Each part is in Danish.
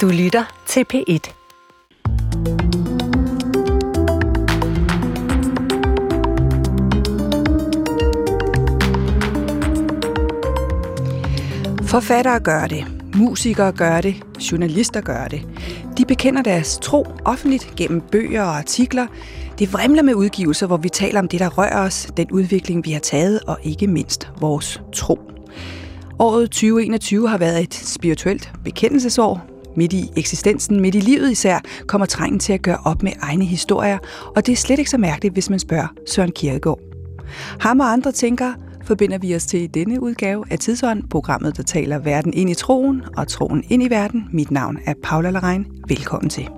Du lytter til P1. Forfattere gør det, musikere gør det, journalister gør det. De bekender deres tro offentligt gennem bøger og artikler. Det vrimler med udgivelser, hvor vi taler om det, der rører os, den udvikling, vi har taget, og ikke mindst vores tro. Året 2021 har været et spirituelt bekendelsesår. Midt i eksistensen, midt i livet især, kommer trængen til at gøre op med egne historier, og det er slet ikke så mærkeligt, hvis man spørger Søren Kierkegaard. Ham og andre tænker, forbinder vi os til i denne udgave af Tidsånd, programmet, der taler verden ind i troen og troen ind i verden. Mit navn er Paula Larein. Velkommen til.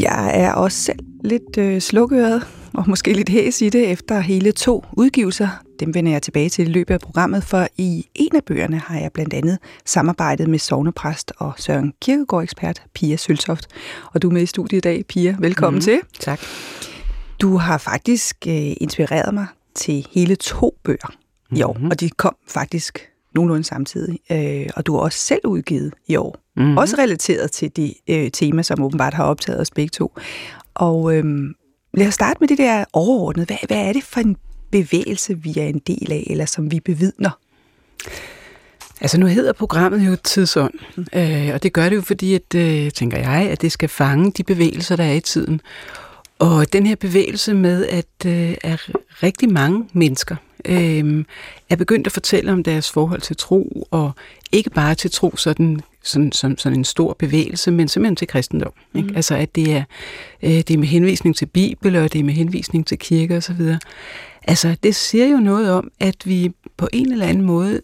Jeg er også selv lidt øh, slukøret og måske lidt hæs i det efter hele to udgivelser. Dem vender jeg tilbage til i løbet af programmet, for i en af bøgerne har jeg blandt andet samarbejdet med sovnepræst og Søren Kirkegaard-ekspert Pia Søltoft. Og du er med i studiet i dag, Pia. Velkommen mm, til. Tak. Du har faktisk øh, inspireret mig til hele to bøger mm-hmm. i år, mhm. og de kom faktisk nogenlunde samtidig. Øh, og du har også selv udgivet i år. Mm-hmm. Også relateret til de øh, temaer, som åbenbart har optaget os begge to. Og øh, lad os starte med det der overordnet. Hvad, hvad er det for en bevægelse, vi er en del af, eller som vi bevidner? Altså nu hedder programmet jo Tidsånd, mm. øh, og det gør det jo fordi, at, øh, tænker jeg, at det skal fange de bevægelser, der er i tiden. Og den her bevægelse med, at øh, er rigtig mange mennesker øh, er begyndt at fortælle om deres forhold til tro, og ikke bare til tro sådan, sådan, sådan, sådan en stor bevægelse, men simpelthen til kristendom. Mm. Ikke? Altså at det er, øh, det er med henvisning til Bibel, og det er med henvisning til kirke osv. Altså det siger jo noget om, at vi på en eller anden måde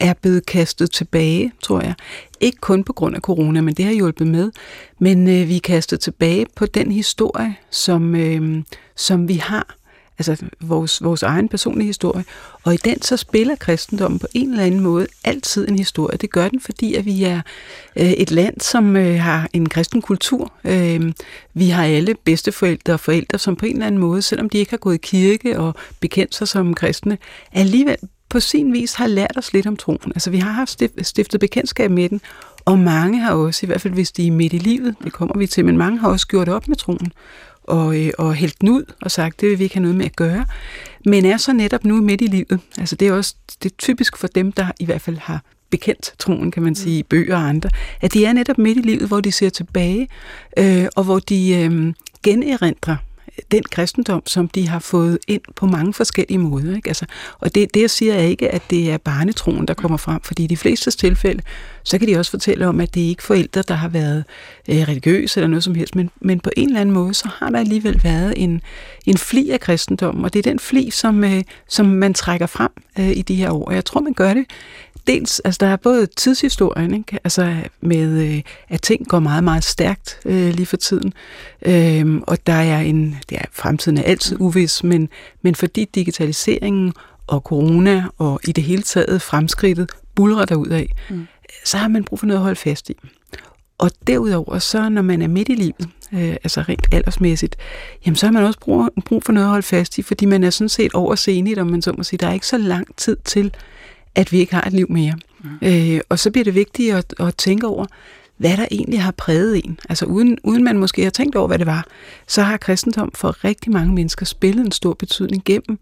er blevet kastet tilbage, tror jeg. Ikke kun på grund af corona, men det har hjulpet med. Men øh, vi er kastet tilbage på den historie, som, øh, som vi har altså vores, vores egen personlige historie. Og i den så spiller kristendommen på en eller anden måde altid en historie. Det gør den, fordi at vi er øh, et land, som øh, har en kristen kultur. Øh, vi har alle bedsteforældre og forældre, som på en eller anden måde, selvom de ikke har gået i kirke og bekendt sig som kristne, alligevel på sin vis har lært os lidt om troen. Altså vi har haft stiftet bekendtskab med den, og mange har også, i hvert fald hvis de er midt i livet, det kommer vi til, men mange har også gjort op med troen og, øh, og hældt den ud og sagt, det vil vi ikke have noget med at gøre, men er så netop nu midt i livet. Altså det er også det er typisk for dem, der i hvert fald har bekendt troen, kan man sige, i bøger og andre, at de er netop midt i livet, hvor de ser tilbage, øh, og hvor de øh, generindrer den kristendom, som de har fået ind på mange forskellige måder. Ikke? Altså, og det, det jeg siger er ikke, at det er barnetroen, der kommer frem, fordi i de fleste tilfælde, så kan de også fortælle om, at det er ikke forældre, der har været øh, religiøse eller noget som helst, men, men på en eller anden måde, så har der alligevel været en, en fli af kristendom, og det er den fli, som, øh, som man trækker frem øh, i de her år. Og jeg tror, man gør det dels, altså der er både tidshistorien, ikke? altså med, øh, at ting går meget, meget stærkt øh, lige for tiden, øhm, og der er en, det er, fremtiden er altid uvis, men, men fordi digitaliseringen og corona og i det hele taget fremskridtet bulrer derud af, mm. så har man brug for noget at holde fast i. Og derudover, så når man er midt i livet, øh, altså rent aldersmæssigt, jamen så har man også brug, brug for noget at holde fast i, fordi man er sådan set oversenigt, om man så må sige, der er ikke så lang tid til, at vi ikke har et liv mere. Mm. Øh, og så bliver det vigtigt at, at tænke over, hvad der egentlig har præget en. Altså uden, uden man måske har tænkt over, hvad det var, så har kristendom for rigtig mange mennesker spillet en stor betydning gennem,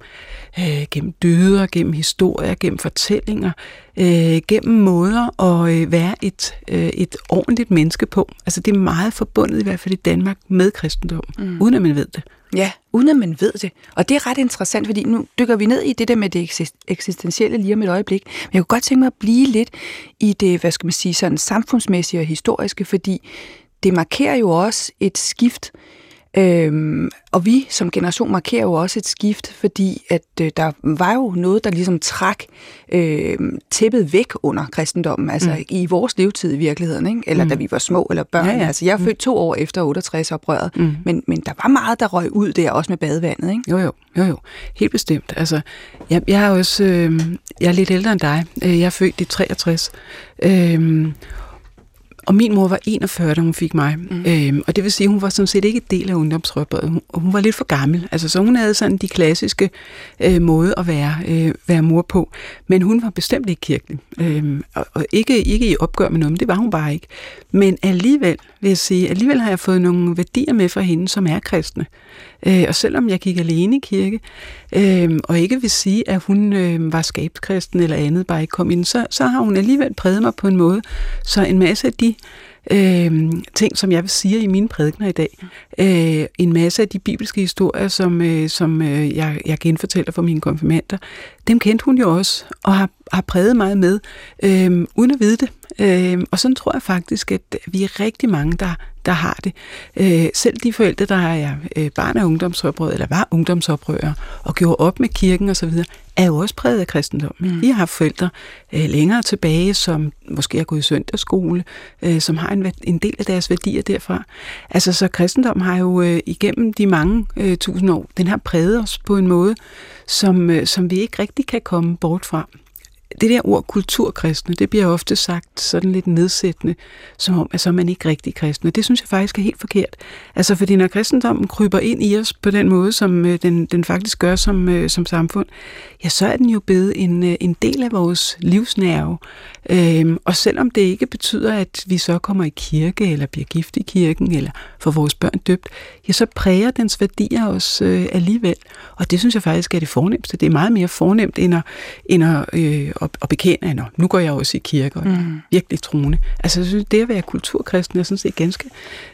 øh, gennem dyder, gennem historier, gennem fortællinger, øh, gennem måder at øh, være et, øh, et ordentligt menneske på. Altså det er meget forbundet, i hvert fald i Danmark, med kristendom, mm. uden at man ved det. Ja, uden at man ved det. Og det er ret interessant, fordi nu dykker vi ned i det der med det eksistentielle lige om et øjeblik. Men jeg kunne godt tænke mig at blive lidt i det, hvad skal man sige, sådan samfundsmæssige og historiske, fordi det markerer jo også et skift Øhm, og vi som generation markerer jo også et skift, fordi at øh, der var jo noget, der ligesom trak øh, tæppet væk under kristendommen, altså mm. i vores levetid i virkeligheden, ikke? eller mm. da vi var små eller børn. Ja, ja. Altså, jeg er mm. født to år efter 68-oprøret, mm. men, men der var meget, der røg ud der, også med badevandet. Ikke? Jo, jo, jo, jo. Helt bestemt. Altså, jeg, jeg, er også, øh, jeg er lidt ældre end dig. Øh, jeg er født i 63. Øh, Og min mor var 41, da hun fik mig. Mm. Øhm, og det vil sige, at hun var sådan set ikke et del af ungdomsrøbet. Hun, hun var lidt for gammel. Altså, så hun havde sådan de klassiske øh, måde at være, øh, være mor på. Men hun var bestemt ikke kirkelig. Øhm, og, og ikke, ikke i opgør med noget, men det var hun bare ikke. Men alligevel, vil jeg sige, alligevel har jeg fået nogle værdier med fra hende, som er kristne. Øh, og selvom jeg gik alene i kirke, øh, og ikke vil sige, at hun øh, var skabskristen eller andet, bare ikke kom ind, så, så har hun alligevel præget mig på en måde. Så en masse af de øh, ting, som jeg vil sige i mine prædikner i dag, øh, en masse af de bibelske historier, som, øh, som øh, jeg, jeg genfortæller for mine konfirmander, dem kendte hun jo også, og har, har præget meget med, øh, uden at vide det. Øh, og sådan tror jeg faktisk, at vi er rigtig mange, der, der har det. Øh, selv de forældre, der er øh, barn af ungdomsoprør, eller var ungdomsoprører, og gjorde op med kirken osv., er jo også præget af kristendom. Mm. Vi har haft forældre øh, længere tilbage, som måske har gået i søndagsskole, øh, som har en, en del af deres værdier derfra. Altså, så kristendom har jo øh, igennem de mange øh, tusind år, den har præget os på en måde, som, øh, som vi ikke rigtig kan komme bort fra det der ord kulturkristne, det bliver ofte sagt sådan lidt nedsættende, som om, at så er man ikke rigtig kristne. Det synes jeg faktisk er helt forkert. Altså, fordi når kristendommen kryber ind i os på den måde, som øh, den, den faktisk gør som, øh, som samfund, ja, så er den jo blevet en, øh, en del af vores livsnerve. Øhm, og selvom det ikke betyder, at vi så kommer i kirke, eller bliver gift i kirken, eller får vores børn døbt, ja, så præger dens værdier os øh, alligevel. Og det synes jeg faktisk er det fornemmeste. Det er meget mere fornemt, end at, end at, øh, at, at bekende, at nu går jeg også i kirke, og mm. virkelig troende. Altså, jeg synes, det at være kulturkristen er sådan set ganske...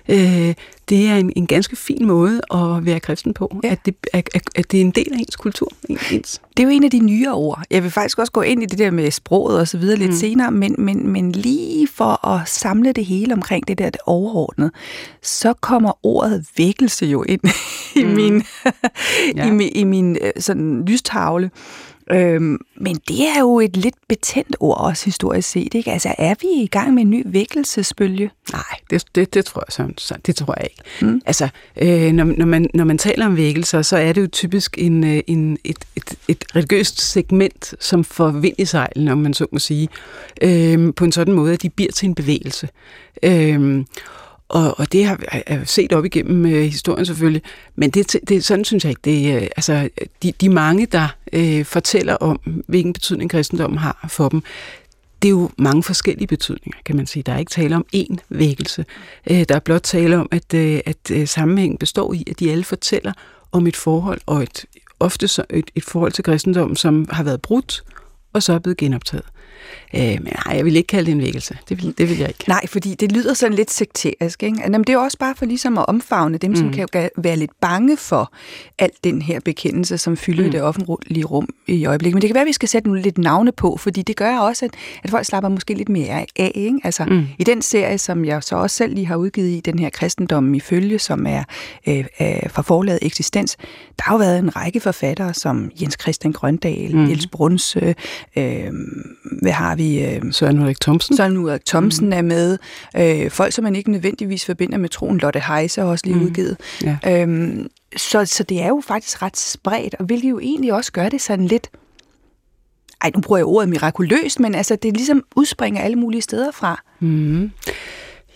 Øh, det er en, en ganske fin måde at være kristen på, ja. at, det, at, at det er en del af ens kultur. Ens. Det er jo en af de nye ord. Jeg vil faktisk også gå ind i det der med sproget og så videre lidt mm. senere, men, men, men lige for at samle det hele omkring det der det overordnede, så kommer ordet vækkelse jo ind i mm. min, ja. i, min, i min øh, sådan lystavle. Øhm, men det er jo et lidt betændt ord også historisk set. Ikke? Altså, er vi i gang med en ny vækkelsesbølge? Nej, det, det, det tror jeg sådan, så, det tror jeg ikke. Mm. Altså, øh, når, når, man, når man taler om vækkelser, så er det jo typisk en, øh, en, et, et, et religiøst segment, som får vind i sejlen, om man så må sige, øh, på en sådan måde, at de bliver til en bevægelse. Øh, og, og det har jeg set op igennem øh, historien selvfølgelig, men det, det, sådan synes jeg ikke. Det, øh, altså, de, de mange, der øh, fortæller om, hvilken betydning kristendommen har for dem, det er jo mange forskellige betydninger, kan man sige. Der er ikke tale om én vækkelse. Øh, der er blot tale om, at, øh, at øh, sammenhængen består i, at de alle fortæller om et forhold, og et, ofte så et, et forhold til kristendommen, som har været brudt, og så er blevet genoptaget. Øh, men nej, jeg vil ikke kalde det en vækkelse. Det vil, det vil jeg ikke. Nej, fordi det lyder sådan lidt sekterisk. Ikke? Jamen, det er også bare for ligesom at omfavne dem, mm. som kan være lidt bange for alt den her bekendelse, som fylder mm. det offentlige rum i øjeblikket. Men det kan være, at vi skal sætte nogle lidt navne på, fordi det gør også, at, at folk slapper måske lidt mere af. Ikke? Altså, mm. I den serie, som jeg så også selv lige har udgivet i, den her kristendommen i følge, som er øh, øh, fra forlaget Eksistens, der har jo været en række forfattere, som Jens Christian Grøndal, mm. Niels Brunsø, øh, hvad har vi? Øh, Søren Ulrik Thomsen. Søren Ulrik Thomsen mm. er med. Øh, folk, som man ikke nødvendigvis forbinder med troen. Lotte Heise har også lige mm. udgivet. Ja. Øhm, så, så det er jo faktisk ret spredt, og hvilket jo egentlig også gør det sådan lidt ej, nu bruger jeg ordet mirakuløst, men altså, det ligesom udspringer alle mulige steder fra. Mm.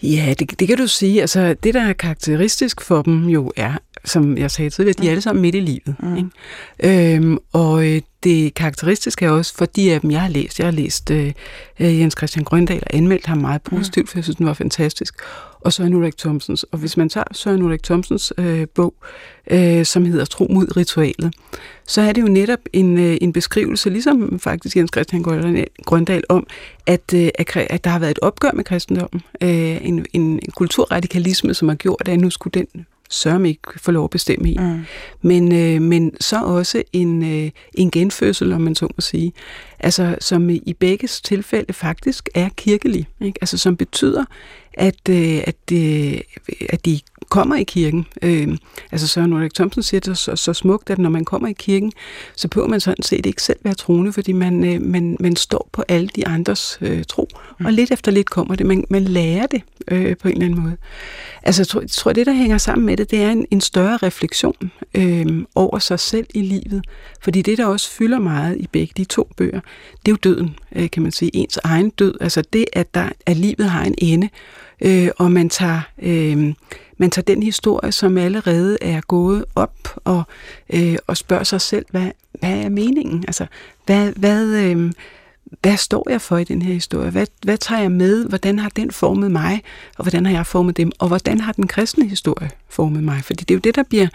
Ja, det, det kan du sige. Altså, det, der er karakteristisk for dem jo er, som jeg sagde tidligere, de er alle sammen midt i livet. Mm. Ikke? Øhm, og øh, det karakteristiske er også for de af dem, jeg har læst. Jeg har læst øh, øh Jens Christian Grøndal og anmeldt ham meget positivt, mm. for jeg synes, den var fantastisk. Og Søren Ulrik Thomsens. Og hvis man tager Søren Ulrik Thomsens øh, bog, øh, som hedder Tro mod ritualet, så er det jo netop en, øh, en beskrivelse, ligesom faktisk Jens Christian Grøndal, om, at, øh, at der har været et opgør med kristendommen. Øh, en, en, en kulturradikalisme, som har gjort, at nu skulle den sørme ikke få lov at bestemme i. Mm. Men, øh, men så også en, øh, en genfødsel, om man så må sige. Altså, som i begge tilfælde faktisk er kirkelig. Ikke? Altså, som betyder, at, øh, at, øh, at de kommer i kirken. Øh, altså Søren Ulrik Thomsen siger det så, så smukt, at når man kommer i kirken, så behøver man sådan set ikke selv være troende, fordi man, øh, man, man står på alle de andres øh, tro. Mm. Og lidt efter lidt kommer det. Man, man lærer det øh, på en eller anden måde. Altså jeg tror, jeg tror, det der hænger sammen med det, det er en, en større refleksion øh, over sig selv i livet. Fordi det, der også fylder meget i begge de to bøger, det er jo døden, øh, kan man sige. Ens egen død, altså det, at, der, at livet har en ende, øh, og man tager, øh, man tager den historie, som allerede er gået op, og, øh, og spørger sig selv, hvad, hvad er meningen? Altså, hvad, hvad, øh, hvad står jeg for i den her historie? Hvad, hvad tager jeg med? Hvordan har den formet mig? Og hvordan har jeg formet dem? Og hvordan har den kristne historie formet mig? Fordi det er jo det, der bliver,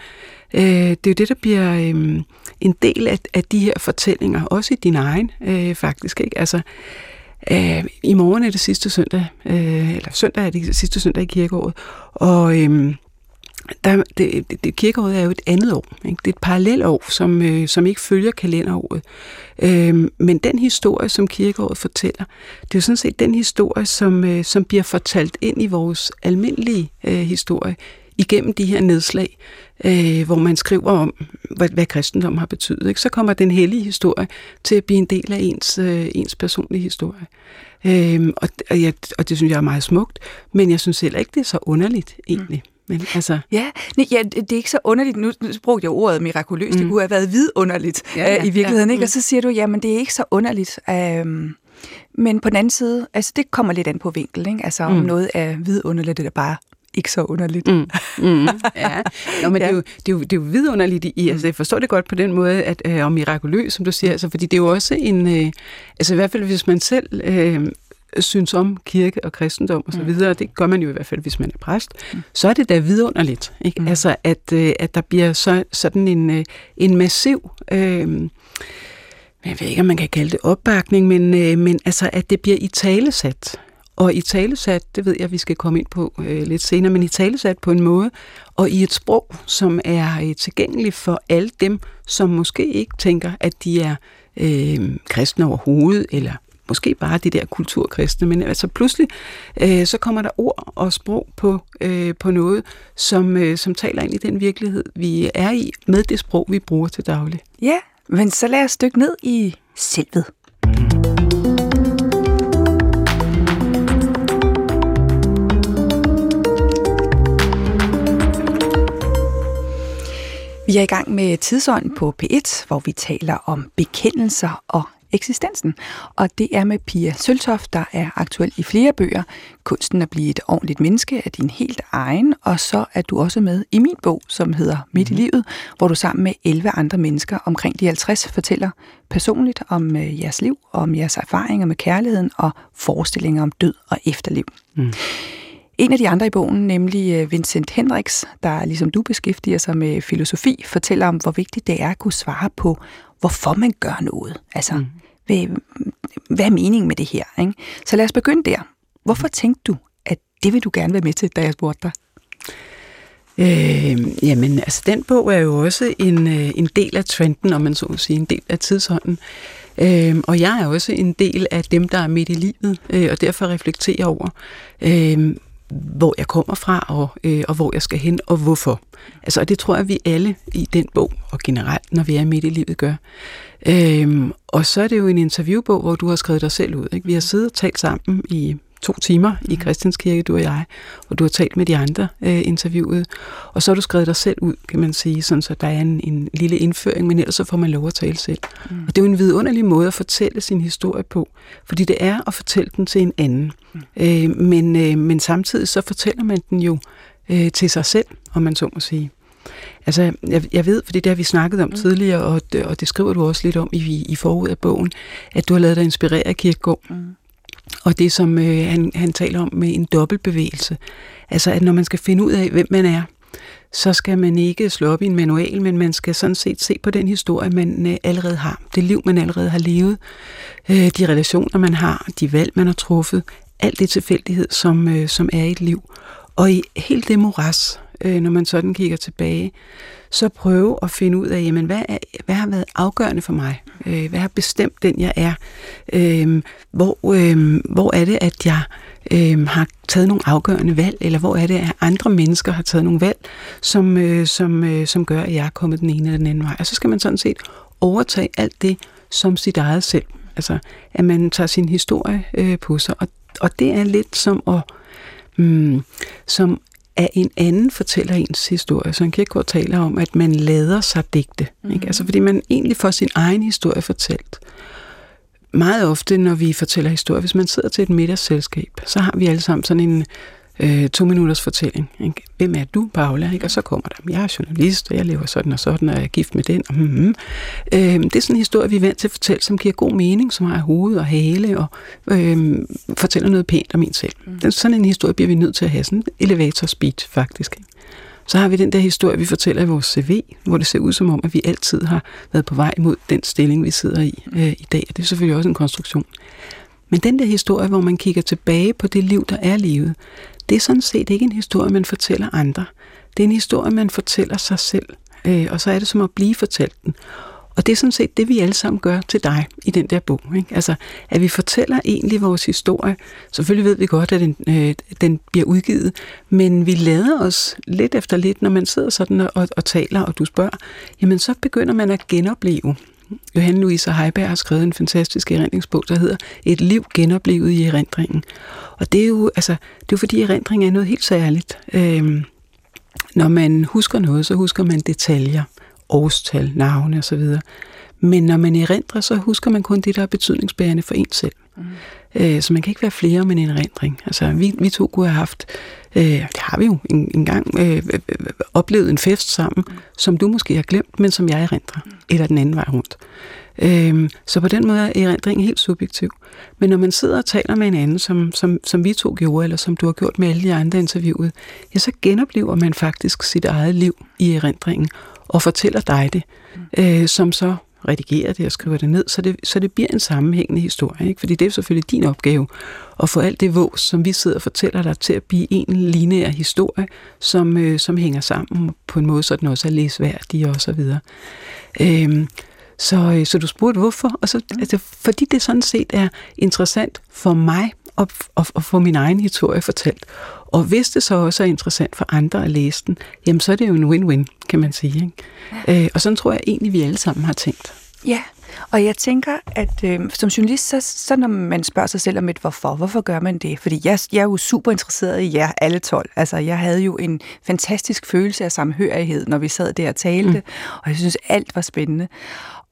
øh, det er jo det, der bliver øh, en del af, af de her fortællinger, også i din egen øh, faktisk. Ikke? Altså, øh, I morgen er det sidste søndag, øh, eller søndag er det sidste søndag i kirkeåret, og... Øh, der, det, det, kirkeåret er jo et andet år. Ikke? Det er et parallelt år, som, øh, som ikke følger kalenderåret. Øh, men den historie, som kirkeåret fortæller, det er jo sådan set den historie, som, øh, som bliver fortalt ind i vores almindelige øh, historie igennem de her nedslag, øh, hvor man skriver om, hvad, hvad kristendom har betydet. Ikke? Så kommer den hellige historie til at blive en del af ens, øh, ens personlige historie. Øh, og, og, jeg, og det synes jeg er meget smukt, men jeg synes heller ikke, det er så underligt egentlig. Mm. Men altså... Ja, nej, ja, det er ikke så underligt. Nu, brugte jeg ordet mirakuløst. Mm. Det kunne have været vidunderligt ja, ja, øh, i virkeligheden. Ja, ikke? Og så siger du, jamen det er ikke så underligt. Um, men på den anden side, altså det kommer lidt an på vinkel. Ikke? Altså om mm. noget er vidunderligt, eller bare ikke så underligt. Mm. Mm. Ja. Nå, men ja. det, er jo, det, er jo, det er jo vidunderligt i, altså jeg forstår det godt på den måde, at øh, og mirakuløs, som du siger, altså, fordi det er jo også en, øh, altså i hvert fald hvis man selv øh, synes om kirke og kristendom og så mm. videre, det gør man jo i hvert fald, hvis man er præst, mm. så er det da vidunderligt. Ikke? Mm. Altså, at, øh, at der bliver så, sådan en, øh, en massiv... Øh, jeg ved ikke, om man kan kalde det opbakning, men, øh, men altså, at det bliver i talesat. Og i talesat, det ved jeg, vi skal komme ind på øh, lidt senere, men i talesat på en måde, og i et sprog, som er øh, tilgængeligt for alle dem, som måske ikke tænker, at de er øh, kristne overhovedet, eller måske bare de der kulturkristne, men altså pludselig øh, så kommer der ord og sprog på, øh, på noget, som, øh, som taler ind i den virkelighed, vi er i, med det sprog, vi bruger til daglig. Ja, men så lad os dykke ned i selvet. Vi er i gang med Tidsånd på P1, hvor vi taler om bekendelser og eksistensen. Og det er med Pia Søltoft, der er aktuel i flere bøger. Kunsten at blive et ordentligt menneske er din helt egen, og så er du også med i min bog, som hedder Midt i mhm. livet, hvor du sammen med 11 andre mennesker omkring de 50 fortæller personligt om øh, jeres liv, om jeres erfaringer med kærligheden og forestillinger om død og efterliv. Mm. En af de andre i bogen, nemlig øh, Vincent Hendricks, der ligesom du beskæftiger sig med filosofi, fortæller om, hvor vigtigt det er at kunne svare på, hvorfor man gør noget. Altså, mm. hvad, hvad er meningen med det her? Ikke? Så lad os begynde der. Hvorfor tænkte du, at det vil du gerne være med til, da jeg spurgte dig? Øh, jamen, altså den bog er jo også en, øh, en del af trenden, om man så må sige, en del af tidsånden. Øh, og jeg er også en del af dem, der er midt i livet, øh, og derfor reflekterer over, øh, hvor jeg kommer fra, og, øh, og hvor jeg skal hen, og hvorfor. Altså, og det tror jeg, vi alle i den bog, og generelt, når vi er midt i livet, gør. Øhm, og så er det jo en interviewbog, hvor du har skrevet dig selv ud. Ikke? Vi har siddet og talt sammen i to timer i mm. Christianskirke, du og jeg, og du har talt med de andre øh, interviewet, og så har du skrevet dig selv ud, kan man sige, sådan så der er en, en lille indføring, men ellers så får man lov at tale selv. Mm. Og det er jo en vidunderlig måde at fortælle sin historie på, fordi det er at fortælle den til en anden. Mm. Øh, men, øh, men samtidig så fortæller man den jo øh, til sig selv, om man så må sige. Altså, jeg, jeg ved, fordi det har vi snakket om mm. tidligere, og og det skriver du også lidt om i, i forud af bogen, at du har lavet dig inspirere af Kierkegaard. Mm. Og det, som øh, han, han taler om med en dobbeltbevægelse. Altså, at når man skal finde ud af, hvem man er, så skal man ikke slå op i en manual, men man skal sådan set se på den historie, man øh, allerede har. Det liv, man allerede har levet. Øh, de relationer, man har. De valg, man har truffet. Alt det tilfældighed, som, øh, som er i et liv. Og i helt det moras, øh, når man sådan kigger tilbage, så prøve at finde ud af, jamen, hvad, er, hvad har været afgørende for mig? Øh, hvad har bestemt den, jeg er? Øh, hvor, øh, hvor er det, at jeg øh, har taget nogle afgørende valg, eller hvor er det, at andre mennesker har taget nogle valg, som, øh, som, øh, som gør, at jeg er kommet den ene eller den anden vej? Og så skal man sådan set overtage alt det som sit eget selv. Altså, at man tager sin historie øh, på sig. Og, og det er lidt som at, mm, som at en anden fortæller ens historie. Så en Kierkegaard taler om, at man lader sig digte. Mm. Ikke? Altså, fordi man egentlig får sin egen historie fortalt. meget ofte, når vi fortæller historier, hvis man sidder til et middagsselskab, så har vi alle sammen sådan en øh, to minutters fortælling. Ikke? Hvem er du, Paula? Ikke? Og så kommer der, jeg er journalist, og jeg lever sådan og sådan, og jeg er gift med den. Og, mm, øh, det er sådan en historie, vi er vant til at fortælle, som giver god mening, som har hoved og hale, og øh, fortæller noget pænt om en selv. Mm. Den, sådan en historie bliver vi nødt til at have, sådan en elevator speech faktisk. Ikke? Så har vi den der historie, vi fortæller i vores CV, hvor det ser ud som om, at vi altid har været på vej mod den stilling, vi sidder i øh, i dag. Og det er selvfølgelig også en konstruktion. Men den der historie, hvor man kigger tilbage på det liv, der er levet, det er sådan set ikke en historie, man fortæller andre. Det er en historie, man fortæller sig selv. Øh, og så er det som at blive fortalt den. Og det er sådan set det, vi alle sammen gør til dig i den der bog. Ikke? Altså, at vi fortæller egentlig vores historie. Selvfølgelig ved vi godt, at den, øh, den bliver udgivet, men vi lader os lidt efter lidt, når man sidder sådan og, og taler, og du spørger, jamen så begynder man at genopleve. Johanne Louise Heiberg har skrevet en fantastisk erindringsbog, der hedder Et liv genoplevet i erindringen. Og det er jo, altså, det er jo fordi erindring er noget helt særligt. Øhm, når man husker noget, så husker man detaljer årstal, navne osv. Men når man erindrer, så husker man kun det, der er betydningsbærende for en selv. Mm. Øh, så man kan ikke være flere om en erindring. Altså, vi, vi to kunne have haft, øh, det har vi jo en, en gang, øh, øh, oplevet en fest sammen, mm. som du måske har glemt, men som jeg erindrer, mm. eller den anden vej rundt. Øh, så på den måde er erindringen helt subjektiv. Men når man sidder og taler med en anden, som, som, som vi to gjorde, eller som du har gjort med alle de andre interviewet, ja, så genoplever man faktisk sit eget liv i erindringen, og fortæller dig det, mm. øh, som så redigerer det og skriver det ned, så det, så det bliver en sammenhængende historie. Ikke? Fordi det er selvfølgelig din opgave at få alt det vås, som vi sidder og fortæller dig, til at blive en lineær historie, som, øh, som hænger sammen på en måde, så den også er læsværdig og så videre. Øhm, så, øh, så du spurgte hvorfor, og så, mm. altså, fordi det sådan set er interessant for mig at, at, at få min egen historie fortalt. Og hvis det så også er interessant for andre at læse den, jamen så er det jo en win-win, kan man sige. Ikke? Ja. Øh, og sådan tror jeg egentlig, vi alle sammen har tænkt. Ja, og jeg tænker, at øh, som journalist, så, så når man spørger sig selv om et hvorfor, hvorfor gør man det? Fordi jeg, jeg er jo super interesseret i jer alle 12. Altså, jeg havde jo en fantastisk følelse af samhørighed, når vi sad der og talte, mm. og jeg synes, alt var spændende.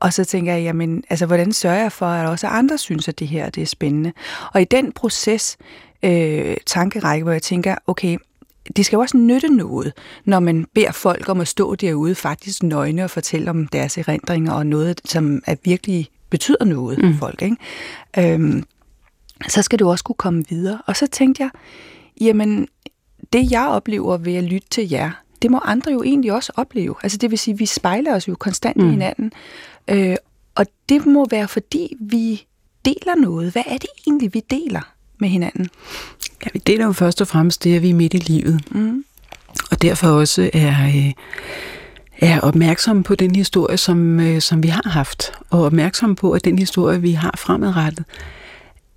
Og så tænker jeg, jamen, altså, hvordan sørger jeg for, at også andre synes, at det her det er spændende? Og i den proces, øh, tankerække, hvor jeg tænker, okay, det skal jo også nytte noget, når man beder folk om at stå derude faktisk nøgne og fortælle om deres erindringer og noget, som er virkelig betyder noget mm. for folk. Ikke? Øhm, så skal du også kunne komme videre. Og så tænkte jeg, jamen, det jeg oplever ved at lytte til jer, det må andre jo egentlig også opleve. Altså det vil sige, vi spejler os jo konstant mm. i hinanden. Øh, og det må være, fordi vi deler noget. Hvad er det egentlig, vi deler med hinanden? Ja, vi deler jo først og fremmest det, at vi er midt i livet. Mm. Og derfor også er, øh, er opmærksomme på den historie, som, øh, som vi har haft. Og opmærksomme på, at den historie, vi har fremadrettet,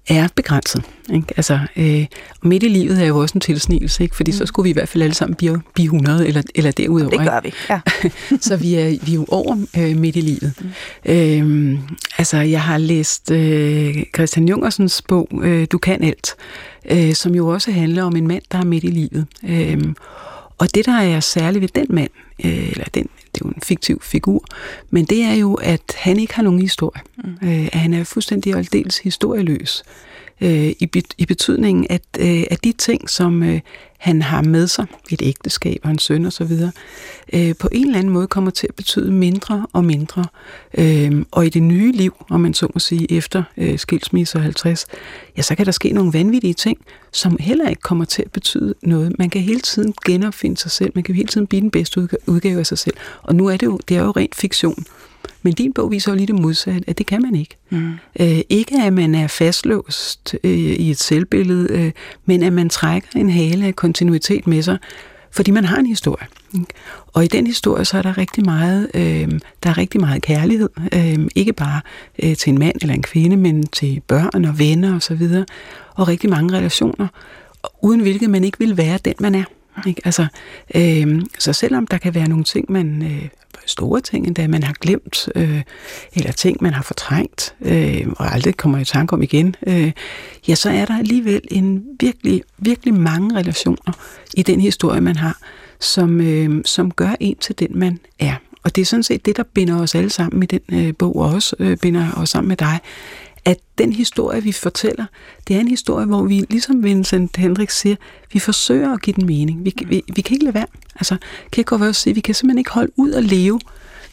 er begrænset. Ikke? Altså, øh, midt i livet er jo også en tilsnigelse, ikke? fordi mm. så skulle vi i hvert fald alle sammen blive, blive 100 eller, eller derudover. Det gør vi, ja. så vi er, vi er jo over øh, midt i livet. Mm. Øh, altså, jeg har læst øh, Christian Jungersens bog, øh, Du kan alt, øh, som jo også handler om en mand, der er midt i livet. Øh, og det, der er særligt ved den mand, øh, eller den, det er jo en fiktiv figur, men det er jo, at han ikke har nogen historie. Mm. Øh, at han er fuldstændig aldeles historieløs. Øh, i, I betydningen, at, øh, at de ting, som øh, han har med sig, et ægteskab og en søn og så videre, øh, på en eller anden måde kommer til at betyde mindre og mindre. Øh, og i det nye liv, om man så må sige, efter øh, skilsmisse 50, ja, så kan der ske nogle vanvittige ting, som heller ikke kommer til at betyde noget. Man kan hele tiden genopfinde sig selv, man kan hele tiden blive den bedste udgave af sig selv. Og nu er det jo, det er jo rent fiktion. Men din bog viser jo lige det modsatte, at det kan man ikke. Mm. Øh, ikke at man er fastlåst øh, i et selvbillede, øh, men at man trækker en hale af kontinuitet med sig, fordi man har en historie. Og i den historie, så er der rigtig meget, øh, der er rigtig meget kærlighed. Øh, ikke bare øh, til en mand eller en kvinde, men til børn og venner osv. Og, så videre, og rigtig mange relationer, uden hvilket man ikke vil være den, man er. Ikke? Altså, øh, så selvom der kan være nogle ting, man øh, store ting endda, man har glemt, øh, eller ting, man har fortrængt, øh, og aldrig kommer i tanke om igen, øh, ja, så er der alligevel en virkelig, virkelig mange relationer i den historie, man har, som, øh, som gør en til den, man er. Og det er sådan set det, der binder os alle sammen i den øh, bog, og også øh, binder os sammen med dig, at den historie, vi fortæller, det er en historie, hvor vi, ligesom Vincent Hendrik siger, vi forsøger at give den mening. Vi, vi, vi kan ikke lade være. Altså, Kierkegaard vil også sige, vi kan simpelthen ikke holde ud og leve,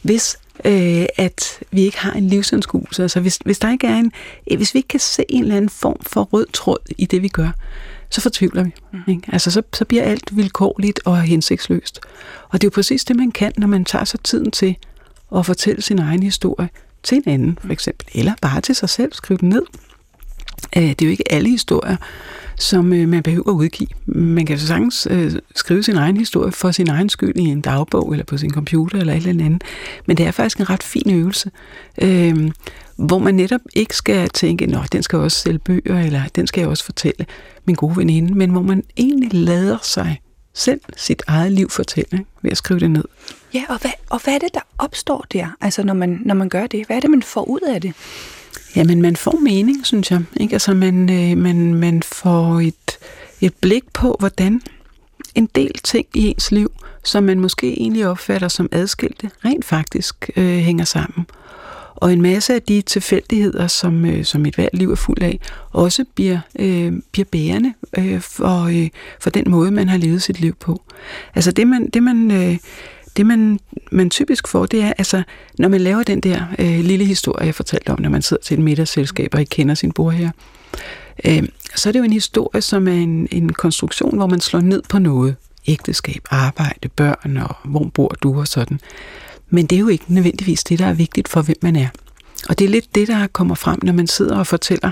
hvis øh, at vi ikke har en livsanskuelse. Altså, hvis, hvis, der ikke er en, hvis vi ikke kan se en eller anden form for rød tråd i det, vi gør, så fortvivler vi. Mm. Ikke? Altså, så, så bliver alt vilkårligt og hensigtsløst. Og det er jo præcis det, man kan, når man tager sig tiden til at fortælle sin egen historie til en anden, for eksempel. Eller bare til sig selv, skrive den ned. Øh, det er jo ikke alle historier, som øh, man behøver at udgive. Man kan så sagtens øh, skrive sin egen historie for sin egen skyld i en dagbog, eller på sin computer, eller et eller andet. Men det er faktisk en ret fin øvelse, øh, hvor man netop ikke skal tænke, nå, den skal også sælge bøger, eller den skal jeg også fortælle min gode veninde, men hvor man egentlig lader sig selv sit eget liv fortælle ved at skrive det ned. Ja, og hvad, og hvad er det, der opstår der, altså når man, når man gør det? Hvad er det, man får ud af det? Jamen, man får mening, synes jeg. Ikke? Altså, man, øh, man, man får et, et blik på, hvordan en del ting i ens liv, som man måske egentlig opfatter som adskilte, rent faktisk øh, hænger sammen. Og en masse af de tilfældigheder, som, øh, som et hvert liv er fuld af, også bliver, øh, bliver bærende øh, for, øh, for den måde, man har levet sit liv på. Altså det, man, det, man, øh, det man, man typisk får, det er, altså, når man laver den der øh, lille historie, jeg fortalte om, når man sidder til et middagsselskab og ikke kender sin bord her, øh, så er det jo en historie, som er en, en konstruktion, hvor man slår ned på noget. Ægteskab, arbejde, børn, og hvor bor du og sådan. Men det er jo ikke nødvendigvis det, der er vigtigt for, hvem man er. Og det er lidt det, der kommer frem, når man sidder og fortæller,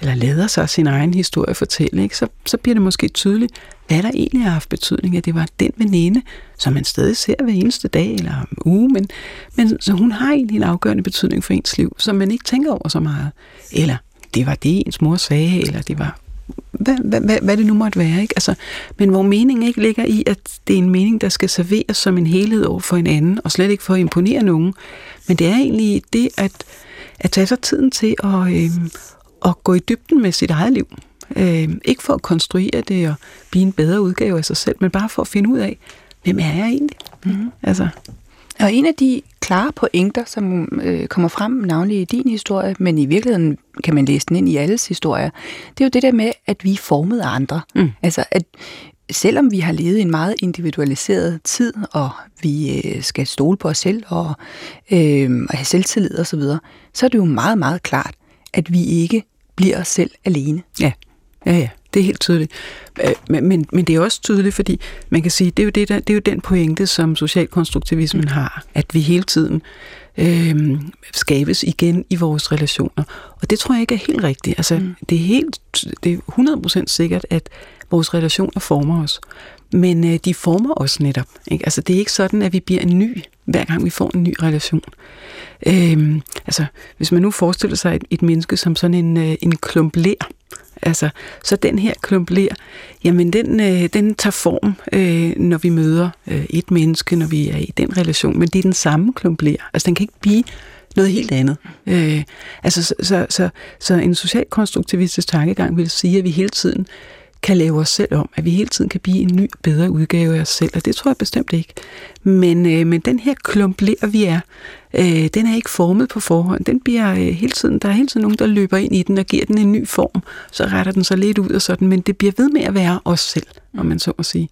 eller lader sig sin egen historie fortælle, ikke? Så, så bliver det måske tydeligt, hvad der egentlig har haft betydning, at det var den veninde, som man stadig ser hver eneste dag eller uge, men, men så hun har egentlig en afgørende betydning for ens liv, som man ikke tænker over så meget. Eller det var det, ens mor sagde, eller det var hvad, hvad, hvad, hvad det nu måtte være. Ikke? Altså, men hvor meningen ikke ligger i, at det er en mening, der skal serveres som en helhed over for en anden, og slet ikke for at imponere nogen. Men det er egentlig det at, at tage sig tiden til at, øh, at gå i dybden med sit eget liv. Øh, ikke for at konstruere det og blive en bedre udgave af sig selv, men bare for at finde ud af, hvem er jeg egentlig? Mm. Altså. Og en af de klare pointer, som øh, kommer frem navnlig i din historie, men i virkeligheden kan man læse den ind i alles historier, det er jo det der med, at vi er formet af andre. Mm. Altså, at selvom vi har levet en meget individualiseret tid, og vi øh, skal stole på os selv og, øh, og have selvtillid osv., så, videre, så er det jo meget, meget klart, at vi ikke bliver os selv alene. Ja, ja, ja. Det er helt tydeligt. Øh, men, men, men det er også tydeligt, fordi man kan sige, det er jo, det, der, det er jo den pointe, som socialkonstruktivismen mm. har, at vi hele tiden øh, skabes igen i vores relationer. Og det tror jeg ikke er helt rigtigt. Altså, mm. det er helt, det er 100% sikkert, at vores relationer former os. Men øh, de former os netop. Ikke? Altså, det er ikke sådan, at vi bliver en ny, hver gang vi får en ny relation. Øhm, altså, hvis man nu forestiller sig et, et menneske som sådan en, øh, en klump ler, Altså, så den her klump ler, jamen den, øh, den tager form, øh, når vi møder øh, et menneske, når vi er i den relation, men det er den samme klump ler. Altså, den kan ikke blive noget helt andet. Øh, altså, så, så, så, så en socialkonstruktivistisk tankegang vil sige, at vi hele tiden kan lave os selv om, at vi hele tiden kan blive en ny, bedre udgave af os selv, og det tror jeg bestemt ikke. Men, øh, men den her klump ler, vi er, øh, den er ikke formet på forhånd. Den bliver øh, hele tiden, der er hele tiden nogen, der løber ind i den og giver den en ny form. Så retter den sig lidt ud og sådan, men det bliver ved med at være os selv, om man så må sige.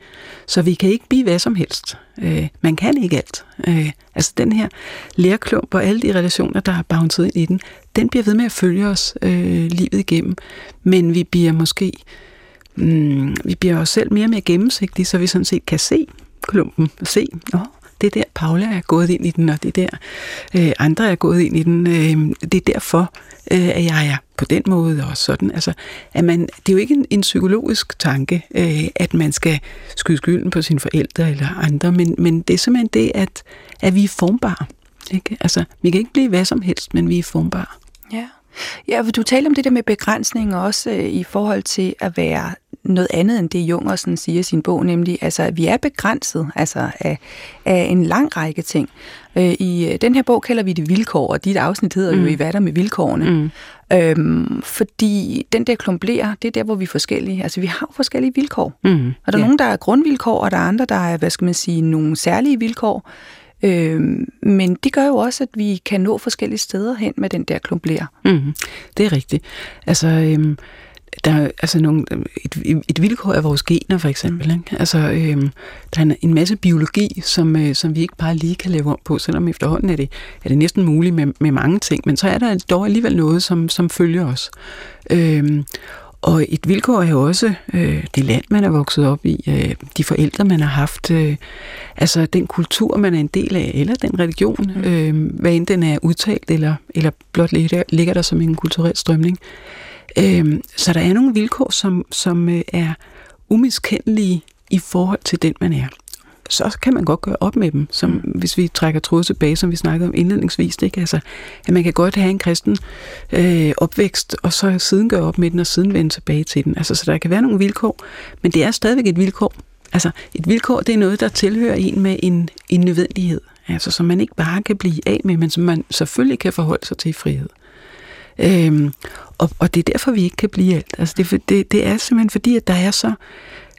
Så vi kan ikke blive hvad som helst. Øh, man kan ikke alt. Øh, altså den her lærklump og alle de relationer, der er bounced ind i den, den bliver ved med at følge os øh, livet igennem. Men vi bliver måske mm, vi bliver os selv mere og mere gennemsigtige, så vi sådan set kan se klumpen og se, oh, det der Paula er gået ind i den, og det der øh, andre er gået ind i den. Øh, det er derfor, øh, at jeg er på den måde og sådan. Altså, at man, det er jo ikke en, en psykologisk tanke, øh, at man skal skyde skylden på sine forældre eller andre, men, men det er simpelthen det, at, at vi er formbare. Ikke? Altså, vi kan ikke blive hvad som helst, men vi er formbare. Ja. Ja, for du taler om det der med begrænsning også øh, i forhold til at være noget andet end det, Jungersen siger i sin bog, nemlig altså, at vi er begrænset altså, af, af en lang række ting. Øh, I øh, den her bog kalder vi det vilkår, og dit afsnit hedder mm. jo i hvad der med vilkårene. Mm. Øhm, fordi den der klumpler, det er der, hvor vi er forskellige. Altså, vi har forskellige vilkår. Mm. Og der er ja. nogen, der er grundvilkår, og der er andre, der er, hvad skal man sige, nogle særlige vilkår. Øh, men det gør jo også, at vi kan nå forskellige steder hen med den der klumpler. Mm, det er rigtigt. Altså, øhm, der er altså nogle, et, et vilkår af vores gener, for eksempel. Mm. Ikke? Altså, øhm, der er en masse biologi, som, øh, som vi ikke bare lige kan lave om på, selvom efterhånden er det, er det næsten muligt med, med mange ting. Men så er der dog alligevel noget, som, som følger os. Øhm, og et vilkår er jo også øh, det land, man er vokset op i, øh, de forældre, man har haft, øh, altså den kultur, man er en del af, eller den religion, øh, hvad end den er udtalt, eller, eller blot ligger, ligger der som en kulturel strømning. Øh, så der er nogle vilkår, som, som øh, er umiskendelige i forhold til den, man er så kan man godt gøre op med dem, som, mm. hvis vi trækker tråd tilbage, som vi snakkede om indledningsvis. Ikke? Altså, at man kan godt have en kristen øh, opvækst, og så siden gøre op med den, og siden vende tilbage til den. Altså, så der kan være nogle vilkår, men det er stadigvæk et vilkår. Altså, et vilkår, det er noget, der tilhører en med en, en nødvendighed. Altså, som man ikke bare kan blive af med, men som man selvfølgelig kan forholde sig til i frihed. Øhm, og, og det er derfor, vi ikke kan blive alt. Altså, det, det, det er simpelthen fordi, at der er så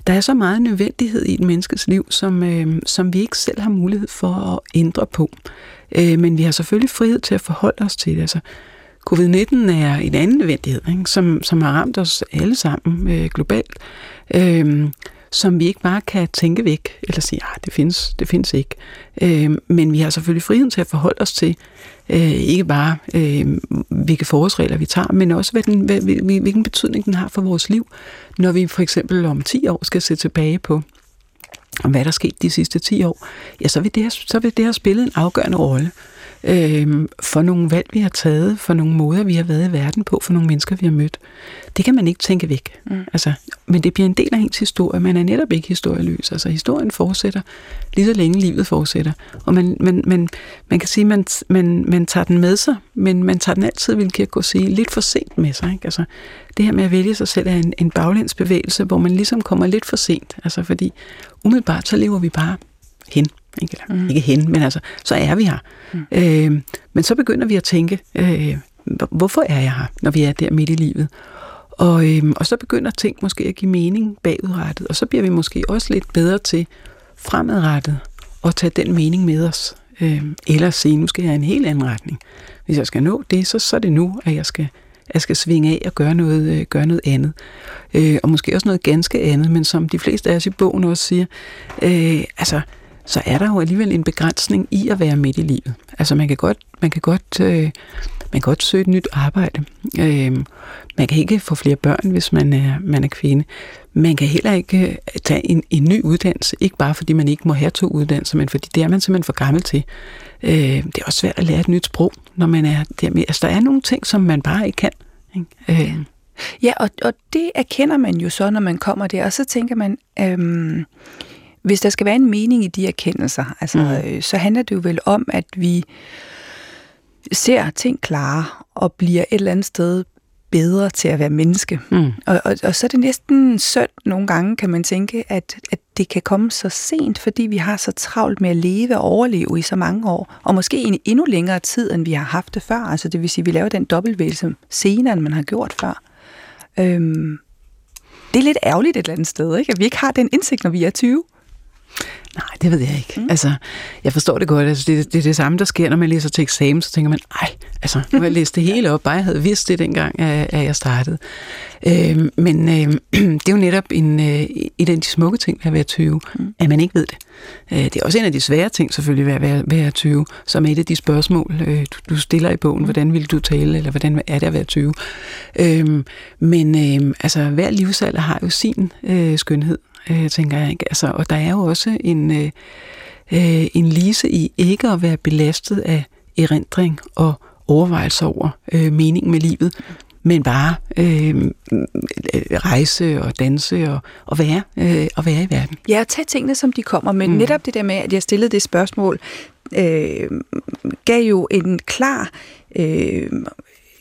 der er så meget nødvendighed i et menneskes liv, som, øh, som vi ikke selv har mulighed for at ændre på. Øh, men vi har selvfølgelig frihed til at forholde os til det. Altså, Covid-19 er en anden nødvendighed, ikke? Som, som har ramt os alle sammen øh, globalt, øh, som vi ikke bare kan tænke væk, eller sige, at det findes, det findes ikke. Øh, men vi har selvfølgelig friheden til at forholde os til, øh, ikke bare øh, hvilke forholdsregler vi tager, men også hvad den, hvad, hvilken betydning den har for vores liv, når vi for eksempel om 10 år skal se tilbage på, om hvad der er sket de sidste 10 år, ja, så vil det have, så vil det have spillet en afgørende rolle øh, for nogle valg, vi har taget, for nogle måder, vi har været i verden på, for nogle mennesker, vi har mødt. Det kan man ikke tænke væk. Mm. Altså, men det bliver en del af ens historie. Man er netop ikke historieløs. Altså, historien fortsætter lige så længe livet fortsætter. Og man, man, man, man kan sige, at man, man, man tager den med sig, men man tager den altid, vil jeg gå sige, lidt for sent med sig. Ikke? Altså, det her med at vælge sig selv er en, en baglæns bevægelse, hvor man ligesom kommer lidt for sent. Altså, fordi umiddelbart, så lever vi bare hen. Ikke, eller, mm. ikke hen, men altså, så er vi her. Mm. Øh, men så begynder vi at tænke, øh, hvorfor er jeg her, når vi er der midt i livet? Og, øh, og så begynder ting måske at give mening bagudrettet, og så bliver vi måske også lidt bedre til fremadrettet at tage den mening med os. Øh, eller sige, nu skal jeg i en helt anden retning. Hvis jeg skal nå det, så, så er det nu, at jeg skal, jeg skal svinge af og gøre noget, øh, gøre noget andet. Øh, og måske også noget ganske andet, men som de fleste af os i bogen også siger, øh, altså så er der jo alligevel en begrænsning i at være midt i livet. Altså man kan godt, man kan godt, øh, man kan godt søge et nyt arbejde. Øh, man kan ikke få flere børn, hvis man er, man er kvinde. Man kan heller ikke øh, tage en, en ny uddannelse, ikke bare fordi man ikke må have to uddannelser, men fordi det er man simpelthen for gammel til. Øh, det er også svært at lære et nyt sprog, når man er der med. Altså der er nogle ting, som man bare ikke kan. Ikke? Øh. Ja, og, og det erkender man jo så, når man kommer der, og så tænker man, øhm, hvis der skal være en mening i de erkendelser, altså, mm. øh, så handler det jo vel om, at vi ser ting klare og bliver et eller andet sted bedre til at være menneske. Mm. Og, og, og så er det næsten synd nogle gange, kan man tænke, at, at det kan komme så sent, fordi vi har så travlt med at leve og overleve i så mange år, og måske en endnu længere tid, end vi har haft det før. Altså det vil sige, at vi laver den dobbeltvægelse senere, end man har gjort før. Øhm, det er lidt ærgerligt et eller andet sted, ikke? at vi ikke har den indsigt, når vi er 20. Nej, det ved jeg ikke. Mm. Altså, jeg forstår det godt. Altså, det, det er det samme, der sker, når man læser til eksamen. Så tænker man, ej, altså, nu har jeg læst det hele op. Bare jeg havde vidst det dengang, at, at jeg startede. Øh, men øh, det er jo netop en, øh, en af de smukke ting ved at være 20, mm. at man ikke ved det. Øh, det er også en af de svære ting selvfølgelig ved at være, være 20, som er et af de spørgsmål, øh, du, du stiller i bogen. Mm. Hvordan vil du tale, eller hvordan er det at være 20? Øh, men øh, altså, hver livsalder har jo sin øh, skønhed øh, tænker jeg. Ikke? Altså, og der er jo også en, øh, øh, en lise i ikke at være belastet af erindring og overvejelser over øh, mening med livet, men bare øh, rejse og danse og, og, være, øh, og være i verden. Ja, tag tingene, som de kommer, men mm. netop det der med, at jeg stillede det spørgsmål, øh, gav jo en klar øh,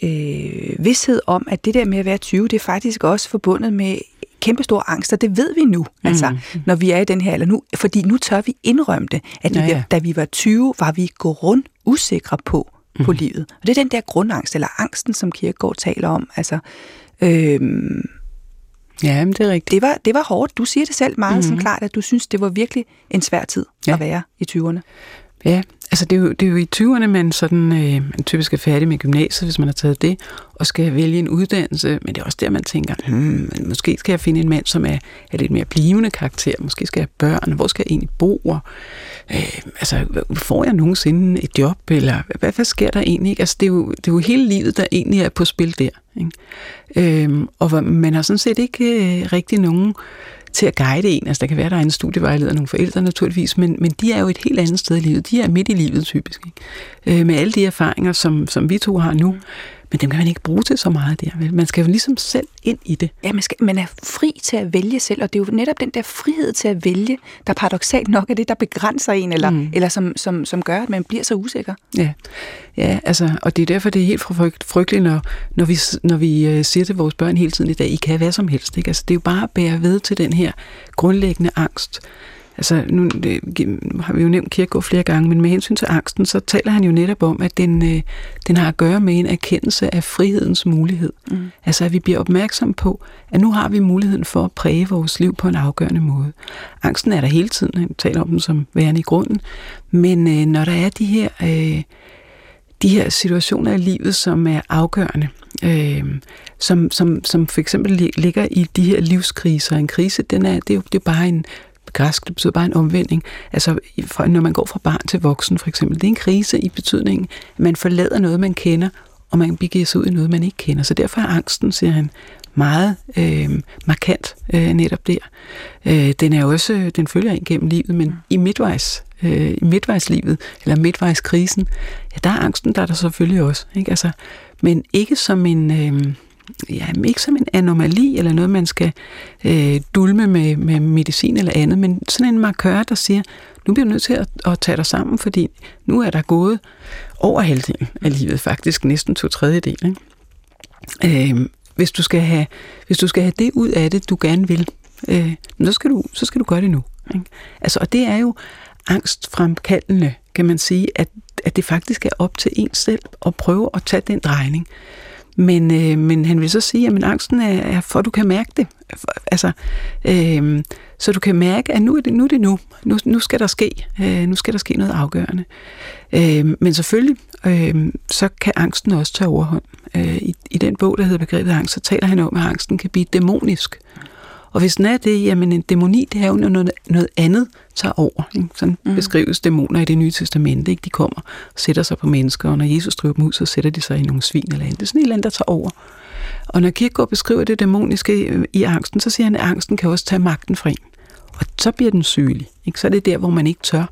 øh, vidshed om, at det der med at være 20, det er faktisk også forbundet med kæmpestor angst, og det ved vi nu, mm. altså, når vi er i den her eller nu, fordi nu tør vi indrømme det, at ja, ja. da vi var 20, var vi grund usikre på, mm. på livet. Og det er den der grundangst, eller angsten, som Kierkegaard taler om. Altså, øhm, Ja, men det er rigtigt. Det var, det var hårdt. Du siger det selv meget mm. sådan klart, at du synes, det var virkelig en svær tid ja. at være i 20'erne. Ja, altså det er jo, det er jo i 20'erne, man sådan, øh, man typisk er færdig med gymnasiet, hvis man har taget det, og skal vælge en uddannelse, men det er også der, man tænker, hmm, måske skal jeg finde en mand, som er, er lidt mere blivende karakter, måske skal jeg have børn, hvor skal jeg egentlig bo, og, øh, altså får jeg nogensinde et job, eller hvad, hvad sker der egentlig? Ikke? Altså det er, jo, det er jo hele livet, der egentlig er på spil der. Ikke? Øh, og man har sådan set ikke øh, rigtig nogen til at guide en. Altså, der kan være, der er en studievejleder nogle forældre naturligvis, men, men de er jo et helt andet sted i livet. De er midt i livet typisk. Ikke? Øh, med alle de erfaringer, som, som vi to har nu. Men dem kan man ikke bruge til så meget der. Vel? Man skal jo ligesom selv ind i det. Ja, man, skal, man er fri til at vælge selv, og det er jo netop den der frihed til at vælge, der paradoxalt nok er det, der begrænser en, eller, mm. eller som, som, som gør, at man bliver så usikker. Ja, ja altså, og det er derfor, det er helt frygteligt, når, når vi, når vi øh, siger til vores børn hele tiden i dag, I kan hvad som helst. Ikke? Altså, det er jo bare at bære ved til den her grundlæggende angst, Altså, nu det, har vi jo nævnt Kierkegaard flere gange, men med hensyn til angsten, så taler han jo netop om, at den, øh, den har at gøre med en erkendelse af frihedens mulighed. Mm. Altså, at vi bliver opmærksom på, at nu har vi muligheden for at præge vores liv på en afgørende måde. Angsten er der hele tiden, han taler om den som værende i grunden, men øh, når der er de her, øh, de her situationer i livet, som er afgørende, øh, som, som, som for eksempel ligger i de her livskriser. En krise, den er, det er jo det er bare en græsk, det betyder bare en omvending. Altså, når man går fra barn til voksen, for eksempel. Det er en krise i betydningen, at man forlader noget, man kender, og man begiver sig ud i noget, man ikke kender. Så derfor er angsten, siger han, meget øh, markant øh, netop der. Øh, den er også, den følger ind gennem livet, men i midtvejs, øh, i midtvejslivet, eller midtvejskrisen, ja, der er angsten, der er der selvfølgelig også. Ikke? Altså, men ikke som en, øh, ja, ikke som en anomali eller noget, man skal øh, dulme med, med medicin eller andet, men sådan en markør, der siger, nu bliver du nødt til at, at tage dig sammen, fordi nu er der gået over halvdelen af livet, faktisk næsten to tredjedel. Ikke? Øh, hvis, du skal have, hvis du skal have det ud af det, du gerne vil, øh, så, skal du, så skal du gøre det nu. Ikke? Altså, og det er jo angstfremkaldende, kan man sige, at, at det faktisk er op til en selv at prøve at tage den drejning. Men, øh, men han vil så sige, at angsten er, er for, at du kan mærke det. Altså, øh, så du kan mærke, at nu er det nu. Er det nu. nu. Nu skal der ske. Øh, nu skal der ske noget afgørende. Øh, men selvfølgelig, øh, så kan angsten også tage overhånd. Øh, i, I den bog, der hedder Begrebet angst, så taler han om, at angsten kan blive dæmonisk. Og hvis den er det, jamen en dæmoni, det er jo noget, noget andet tager over. Ikke? Sådan mm. beskrives dæmoner i det nye testamente. Ikke? De kommer og sætter sig på mennesker, og når Jesus driver dem ud, så sætter de sig i nogle svin eller andet. Det er sådan et eller andet, der tager over. Og når Kierkegaard beskriver det dæmoniske i angsten, så siger han, at angsten kan også tage magten fra en. Og så bliver den sygelig. Ikke? Så er det der, hvor man ikke tør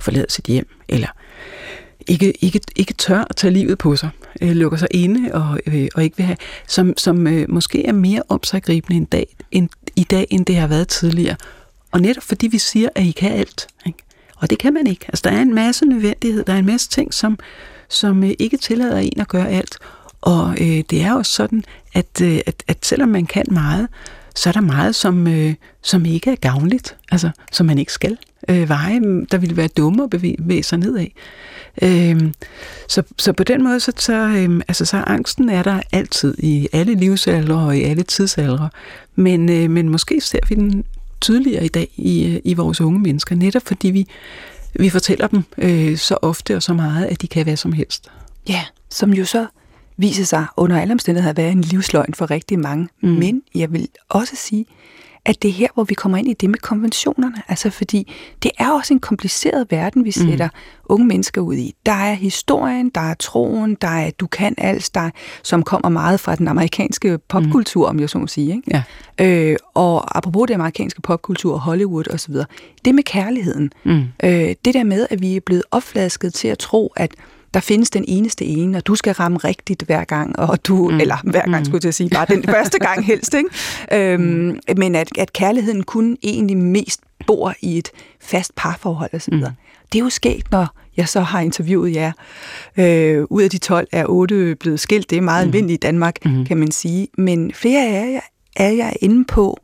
forlade sit hjem, eller ikke, ikke, ikke tør at tage livet på sig, øh, lukker sig inde og, øh, og ikke vil have, som, som øh, måske er mere omsaggribende en dag, end, i dag, end det har været tidligere. Og netop fordi vi siger, at I kan alt. Ikke? Og det kan man ikke. Altså, der er en masse nødvendighed, der er en masse ting, som, som øh, ikke tillader en at gøre alt. Og øh, det er også sådan, at, øh, at, at selvom man kan meget, så er der meget, som, øh, som ikke er gavnligt, altså som man ikke skal. Øh, veje, der ville være dumme at bevæge, sig nedad. Øh, så, så på den måde, så, så, øh, altså, så angsten er der altid i alle livsaldre og i alle tidsaldre. Men, øh, men måske ser vi den tydeligere i dag i, i vores unge mennesker, netop fordi vi, vi fortæller dem øh, så ofte og så meget, at de kan være som helst. Ja, som jo så viser sig under alle omstændigheder at være en livsløgn for rigtig mange. Mm. Men jeg vil også sige, at det er her, hvor vi kommer ind i det med konventionerne. Altså fordi det er også en kompliceret verden, vi mm. sætter mm. unge mennesker ud i. Der er historien, der er troen, der er du kan alt, der, som kommer meget fra den amerikanske popkultur, mm. om jeg så må sige. Ikke? Ja. Øh, og apropos det amerikanske popkultur, Hollywood osv., det med kærligheden. Mm. Øh, det der med, at vi er blevet opflasket til at tro, at der findes den eneste ene, og du skal ramme rigtigt hver gang, og du, mm. eller hver gang mm. skulle jeg sige, bare den første gang helst, ikke? Øhm, mm. men at, at kærligheden kun egentlig mest bor i et fast parforhold osv. Mm. Det er jo sket, når jeg så har interviewet jer. Øh, ud af de 12 er 8 blevet skilt. Det er meget mm. almindeligt i Danmark, mm. kan man sige. Men flere af jer er jeg inde på,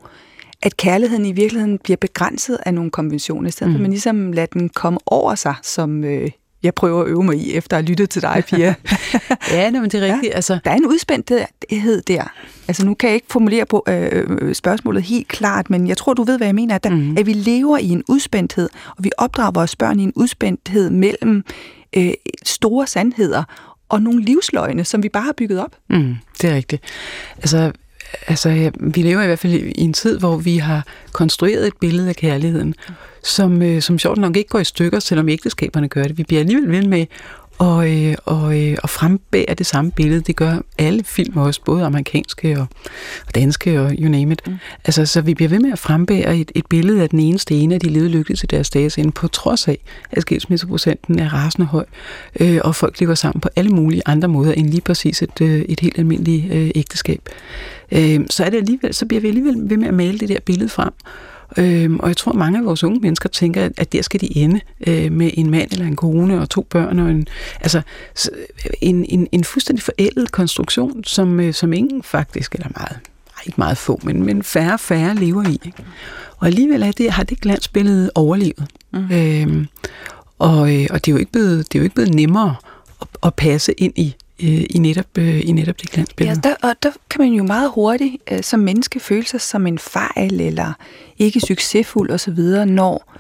at kærligheden i virkeligheden bliver begrænset af nogle konventioner, i stedet mm. for at man ligesom lader den komme over sig, som øh, jeg prøver at øve mig i, efter at have lyttet til dig, Pia. ja, men det er rigtigt. Ja, altså. Der er en udspændthed der. Altså nu kan jeg ikke formulere på øh, øh, spørgsmålet helt klart, men jeg tror, du ved, hvad jeg mener, at, der, mm. at vi lever i en udspændthed, og vi opdrager vores børn i en udspændthed mellem øh, store sandheder og nogle livsløgne, som vi bare har bygget op. Mm, det er rigtigt. Altså, altså, ja, vi lever i hvert fald i en tid, hvor vi har konstrueret et billede af kærligheden, som, øh, som sjovt nok ikke går i stykker, selvom ægteskaberne gør det. Vi bliver alligevel ved med og, øh, og, øh, og frembære det samme billede. Det gør alle film også, både amerikanske og, og danske og you name it. Mm. Altså, så vi bliver ved med at frembære et, et billede af den eneste ene, at de levede lykkeligt til deres dages ende, på trods af, at skilsmisseprocenten er rasende høj, øh, og folk lever sammen på alle mulige andre måder end lige præcis et, øh, et helt almindeligt øh, ægteskab. Øh, så, er det alligevel, så bliver vi alligevel ved med at male det der billede frem. Øhm, og jeg tror, at mange af vores unge mennesker tænker, at der skal de ende øh, med en mand eller en kone og to børn. Og en, altså en, en, en fuldstændig forældet konstruktion, som, øh, som ingen faktisk, eller meget, ikke meget få, men, men færre færre lever i. Ikke? Og alligevel er det, har det glansbillede overlevet. Mm. Øhm, og, øh, og det er jo ikke blevet, det er jo ikke blevet nemmere at, at passe ind i øh, i, netop, øh, i netop det glansbillede. Ja, der, og der kan man jo meget hurtigt øh, som menneske føle sig som en fejl, eller ikke succesfuld osv., når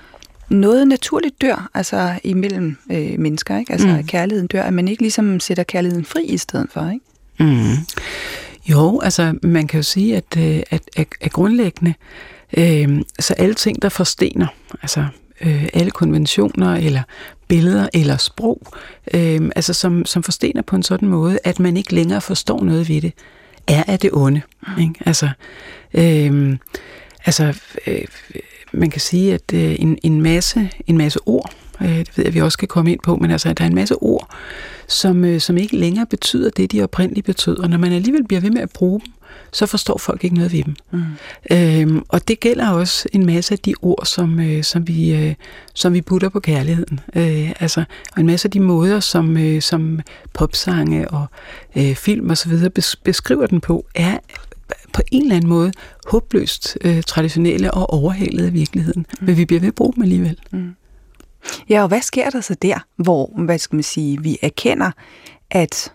noget naturligt dør, altså imellem øh, mennesker, ikke? altså mm. kærligheden dør, at man ikke ligesom sætter kærligheden fri i stedet for, ikke? Mm. Jo, altså man kan jo sige, at, øh, at, at, at grundlæggende, øh, så alle ting, der forstener, altså øh, alle konventioner eller billeder eller sprog, øh, altså som, som forstener på en sådan måde, at man ikke længere forstår noget ved det, er af det onde. Mm. Ikke? Altså, øh, altså øh, man kan sige, at øh, en, en, masse, en masse ord, øh, det ved jeg, vi også skal komme ind på, men altså, der er en masse ord, som, øh, som ikke længere betyder det, de oprindeligt betød. Og når man alligevel bliver ved med at bruge dem, så forstår folk ikke noget ved dem. Mm. Øhm, og det gælder også en masse af de ord, som, øh, som, vi, øh, som vi putter på kærligheden. Øh, altså, og en masse af de måder, som, øh, som popsange og øh, film osv. beskriver den på, er på en eller anden måde håbløst øh, traditionelle og overhalede af virkeligheden. Mm. Men vi bliver ved at bruge dem alligevel. Mm. Ja, og hvad sker der så der, hvor hvad skal man sige, vi erkender, at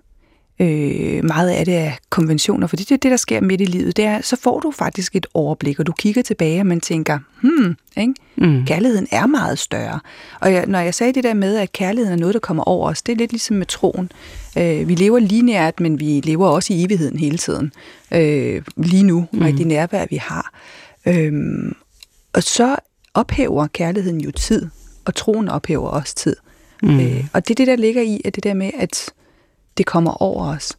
øh, meget af det er konventioner, for det er det, der sker midt i livet. Det er, så får du faktisk et overblik, og du kigger tilbage, og man tænker, hmm, ikke? Mm. kærligheden er meget større. Og jeg, når jeg sagde det der med, at kærligheden er noget, der kommer over os, det er lidt ligesom med troen. Øh, vi lever lineært, men vi lever også i evigheden hele tiden. Øh, lige nu, mm. og i det nærvær, vi har. Øh, og så ophæver kærligheden jo tid, og troen ophæver også tid. Mm. Øh, og det er det, der ligger i, at det der med, at det kommer over os.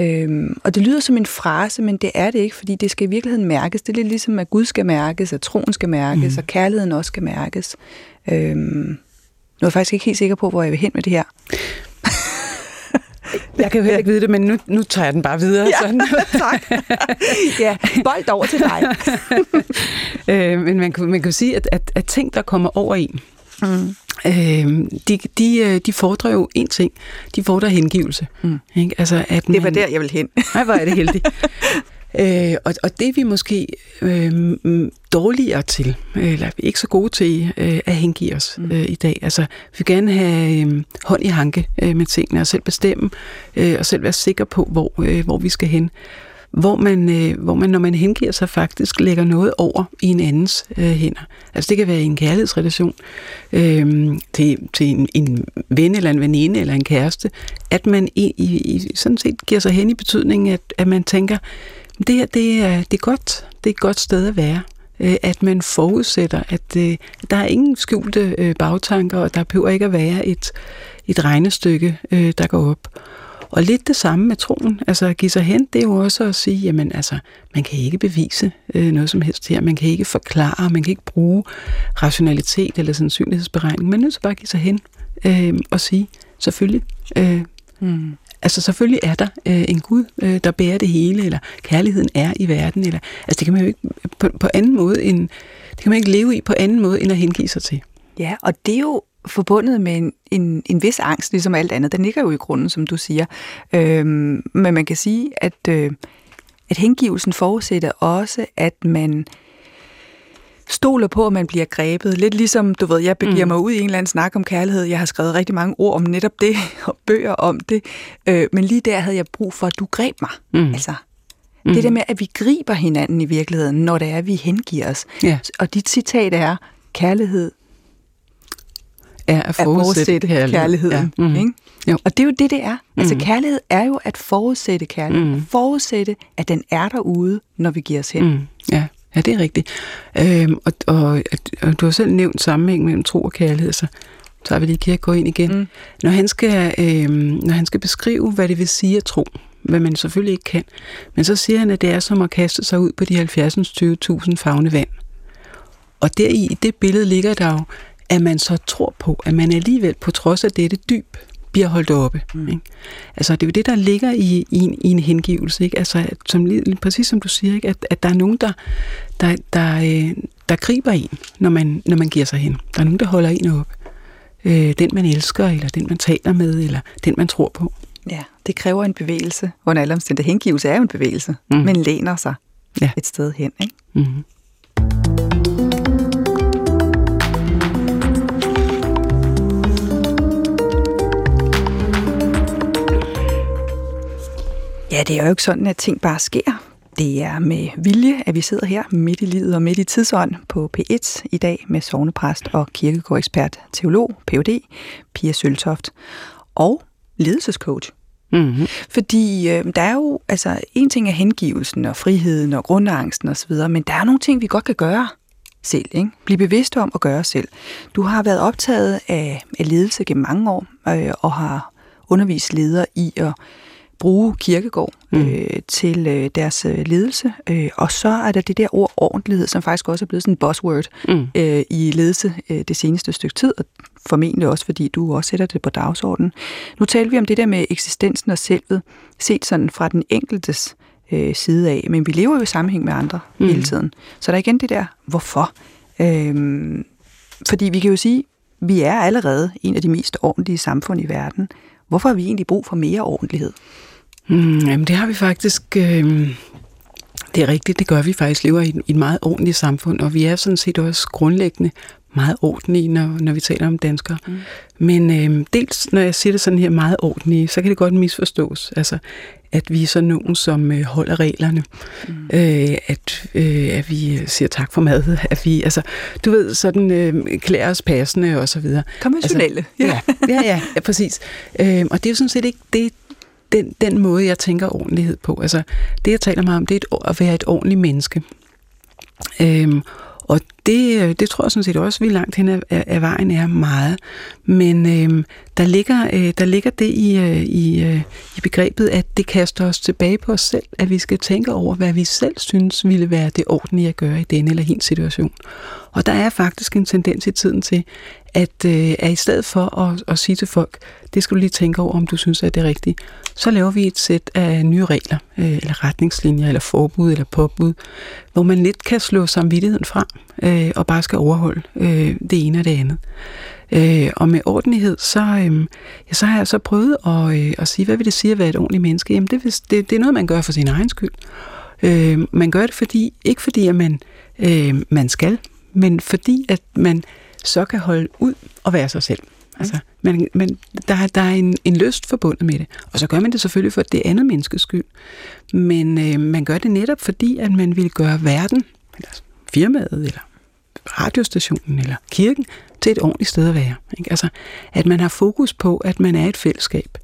Øhm, og det lyder som en frase, men det er det ikke, fordi det skal i virkeligheden mærkes. Det er lidt ligesom, at Gud skal mærkes, at troen skal mærkes, mm. og kærligheden også skal mærkes. Øhm, nu er jeg faktisk ikke helt sikker på, hvor jeg vil hen med det her. Jeg kan jo heller ikke vide det, men nu, nu tager jeg den bare videre. Ja, sådan. tak. Ja, bold over til dig. øh, men man kan, man kan sige, at, at, at ting, der kommer over en, mm øh, de, de, øh, de fordrer jo en ting. De fordrer hengivelse. Mm. Ikke? Altså, at det var man, der, jeg vil hen. nej, hvor er det heldigt. Øh, og, og det er vi måske øh, dårligere til, eller ikke så gode til øh, at hengive os mm. øh, i dag. Altså, vi vil gerne have øh, hånd i hanke øh, med tingene, og selv bestemme, øh, og selv være sikker på, hvor, øh, hvor vi skal hen hvor man, øh, hvor man, når man hengiver sig, faktisk lægger noget over i en andens øh, hænder. Altså det kan være i en kærlighedsrelation øh, til, til en, en ven eller en veninde eller en kæreste, at man i, i, i, sådan set giver sig hen i betydningen, at, at man tænker, det her det er, det er godt, det er et godt sted at være øh, at man forudsætter, at øh, der er ingen skjulte øh, bagtanker, og der behøver ikke at være et, et regnestykke, øh, der går op. Og lidt det samme med troen. Altså at give sig hen, det er jo også at sige, jamen altså, man kan ikke bevise øh, noget som helst her. Man kan ikke forklare, man kan ikke bruge rationalitet eller sandsynlighedsberegning. Man er nødt til bare at give sig hen øh, og sige, selvfølgelig, øh, mm. Altså selvfølgelig er der øh, en Gud, øh, der bærer det hele, eller kærligheden er i verden, eller altså det kan man jo ikke på, på anden måde end det kan man ikke leve i på anden måde end at hengive sig til. Ja, og det er jo forbundet med en, en, en vis angst, ligesom alt andet. Den ligger jo i grunden, som du siger. Øhm, men man kan sige, at, øh, at hengivelsen forudsætter også, at man stoler på, at man bliver grebet. Lidt ligesom, du ved, jeg begiver mm. mig ud i en eller anden snak om kærlighed. Jeg har skrevet rigtig mange ord om netop det, og bøger om det. Øh, men lige der havde jeg brug for, at du greb mig. Mm. Altså, mm. det der med, at vi griber hinanden i virkeligheden, når det er, at vi hengiver os. Ja. Og dit citat er, kærlighed er at forudsætte, at kærlighed. kærligheden. Ja. Mm. Ikke? Jo. Og det er jo det, det er. Mm. Altså kærlighed er jo at forudsætte kærlighed. Mm. Forudsætte, at den er derude, når vi giver os hen. Mm. Ja. Ja, det er rigtigt. Øhm, og, og, og du har selv nævnt sammenhæng mellem tro og kærlighed, så har vi lige gå ind igen. Mm. Når, han skal, øhm, når han skal beskrive, hvad det vil sige at tro, hvad man selvfølgelig ikke kan, men så siger han, at det er som at kaste sig ud på de 70.000 fagne vand. Og der i det billede ligger der jo, at man så tror på, at man alligevel på trods af dette dyb bliver holdt oppe. Mm. Ikke? Altså, det er jo det, der ligger i, i, en, i en hengivelse. Ikke? Altså, som, præcis som du siger, ikke? At, at der er nogen, der, der, der, øh, der griber en, når man, når man giver sig hen. Der er nogen, der holder en op. Øh, den, man elsker, eller den, man taler med, eller den, man tror på. Ja, det kræver en bevægelse. Under alle omstændigheder. Hengivelse er jo en bevægelse, mm. men læner sig ja. et sted hen. Ikke? Mm. Ja, det er jo ikke sådan, at ting bare sker. Det er med vilje, at vi sidder her midt i livet og midt i tidsånd på P1 i dag med sovnepræst og kirkegårdekspert, teolog, Ph.D., Pia Søltoft og ledelsescoach. Mm-hmm. Fordi øh, der er jo, altså en ting er hengivelsen og friheden og grundangsten osv., men der er nogle ting, vi godt kan gøre selv. Ikke? Bliv bevidst om at gøre selv. Du har været optaget af, af ledelse gennem mange år øh, og har undervist ledere i at bruge kirkegård mm. øh, til øh, deres øh, ledelse. Øh, og så er der det der ord ordentlighed, som faktisk også er blevet sådan en buzzword mm. øh, i ledelse øh, det seneste stykke tid, og formentlig også fordi du også sætter det på dagsordenen. Nu taler vi om det der med eksistensen og selvet, set sådan fra den enkeltes øh, side af, men vi lever jo i sammenhæng med andre mm. hele tiden. Så der er igen det der, hvorfor? Øh, fordi vi kan jo sige, vi er allerede en af de mest ordentlige samfund i verden. Hvorfor har vi egentlig brug for mere ordentlighed? Mm, jamen det har vi faktisk... Øh, det er rigtigt, det gør vi faktisk. lever i, i et meget ordentligt samfund, og vi er sådan set også grundlæggende meget ordentlige, når, når vi taler om danskere. Mm. Men øh, dels, når jeg siger det sådan her meget ordentlige, så kan det godt misforstås. Altså, at vi er sådan nogen, som øh, holder reglerne. Mm. Øh, at, øh, at vi siger tak for mad. At vi, altså, du ved, sådan øh, klæder os passende og så videre. Konventionelle. Altså, ja. ja, ja, ja, præcis. Øh, og det er jo sådan set ikke det, den, den måde, jeg tænker ordentlighed på. Altså, det, jeg taler meget om, det er et, at være et ordentligt menneske. Øhm, og det, øh, det tror jeg sådan set også, vi langt hen af, af vejen er meget. Men øhm, der, ligger, øh, der ligger det i, øh, i, øh, i begrebet, at det kaster os tilbage på os selv, at vi skal tænke over, hvad vi selv synes ville være det ordentlige at gøre i denne eller hin situation. Og der er faktisk en tendens i tiden til, at, øh, at i stedet for at, at sige til folk, det skal du lige tænke over, om du synes, at det er rigtigt, så laver vi et sæt af nye regler, øh, eller retningslinjer, eller forbud, eller påbud, hvor man lidt kan slå samvittigheden fra, øh, og bare skal overholde øh, det ene og det andet. Øh, og med ordentlighed, så, øh, ja, så har jeg så prøvet at, øh, at sige, hvad vil det sige at være et ordentligt menneske? Jamen, det, det, det er noget, man gør for sin egen skyld. Øh, man gør det fordi, ikke fordi, at man, øh, man skal, men fordi, at man så kan holde ud og være sig selv. Altså, men, men der, der er en, en lyst forbundet med det. Og så gør man det selvfølgelig for det andet menneskes skyld. Men øh, man gør det netop fordi, at man vil gøre verden, eller firmaet, eller radiostationen, eller kirken, til et ordentligt sted at være. Ikke? Altså, at man har fokus på, at man er et fællesskab.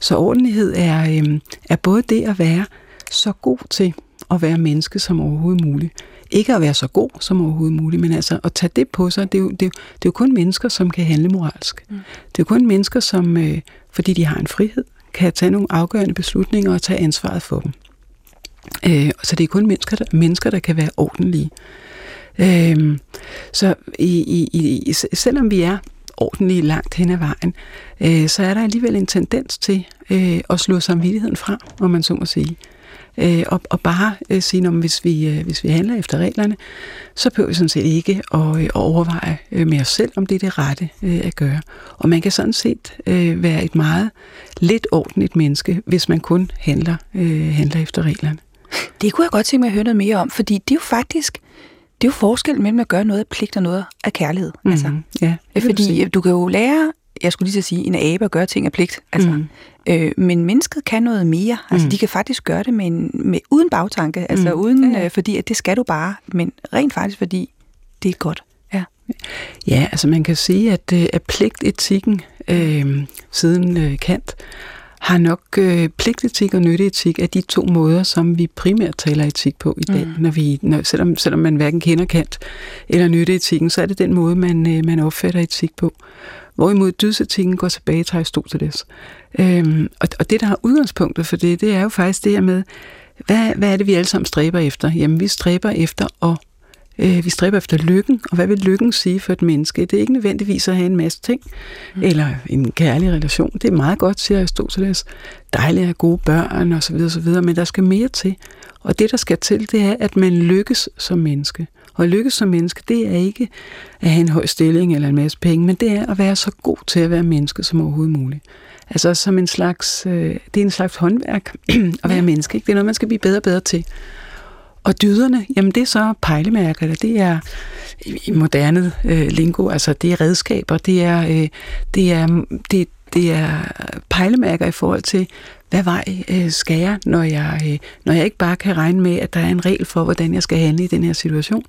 Så ordentlighed er, øh, er både det at være så god til at være menneske som overhovedet muligt, ikke at være så god som overhovedet muligt, men altså at tage det på sig, det er jo, det er jo, det er jo kun mennesker, som kan handle moralsk. Mm. Det er jo kun mennesker, som, øh, fordi de har en frihed, kan tage nogle afgørende beslutninger og tage ansvaret for dem. Øh, så det er kun mennesker, der, mennesker, der kan være ordentlige. Øh, så i, i, i, selvom vi er ordentlige langt hen ad vejen, øh, så er der alligevel en tendens til øh, at slå samvittigheden fra, om man så må sige øh, og, og bare øh, sige, at hvis vi, øh, hvis vi handler efter reglerne, så behøver vi sådan set ikke at, øh, at overveje øh, med os selv, om det er det rette øh, at gøre. Og man kan sådan set øh, være et meget lidt ordentligt menneske, hvis man kun handler, øh, handler efter reglerne. Det kunne jeg godt tænke mig at høre noget mere om, fordi det er jo faktisk det er jo forskel mellem at gøre noget af pligt og noget af kærlighed. Mm-hmm. Altså, ja, fordi du kan jo lære, jeg skulle lige så sige, en abe at gøre ting af pligt. Altså, mm. øh, men mennesket kan noget mere. Altså, mm. de kan faktisk gøre det med en, med, uden bagtanke. Altså, mm. uden, øh, fordi at det skal du bare, men rent faktisk, fordi det er godt. Ja, ja altså man kan sige, at, øh, at pligtetikken øh, siden øh, Kant har nok øh, pligtetik og nytteetik af de to måder, som vi primært taler etik på i dag. Mm. Når vi, når, selvom, selvom man hverken kender Kant eller nytteetikken, så er det den måde, man, øh, man opfatter etik på. Hvorimod dydsetikken går tilbage til Aristoteles. Øhm, og, og det, der har udgangspunktet for det, det er jo faktisk det her med, hvad, hvad er det, vi alle sammen stræber efter? Jamen, vi stræber efter at Øh, vi stræber efter lykken, og hvad vil lykken sige for et menneske? Det er ikke nødvendigvis at have en masse ting, mm. eller en kærlig relation. Det er meget godt, siger Aristoteles. Dejligt at have gode børn, osv., osv., men der skal mere til. Og det, der skal til, det er, at man lykkes som menneske. Og at lykkes som menneske, det er ikke at have en høj stilling eller en masse penge, men det er at være så god til at være menneske som overhovedet muligt. Altså som en slags, øh, det er en slags håndværk at være ja. menneske. Ikke? Det er noget, man skal blive bedre og bedre til. Og dyderne, jamen det er så pejlemærker, det er i moderne øh, lingo, altså det er redskaber, det er, øh, det er, det, det er pejlemærker i forhold til, hvad vej øh, skal jeg, når jeg, øh, når jeg ikke bare kan regne med, at der er en regel for, hvordan jeg skal handle i den her situation.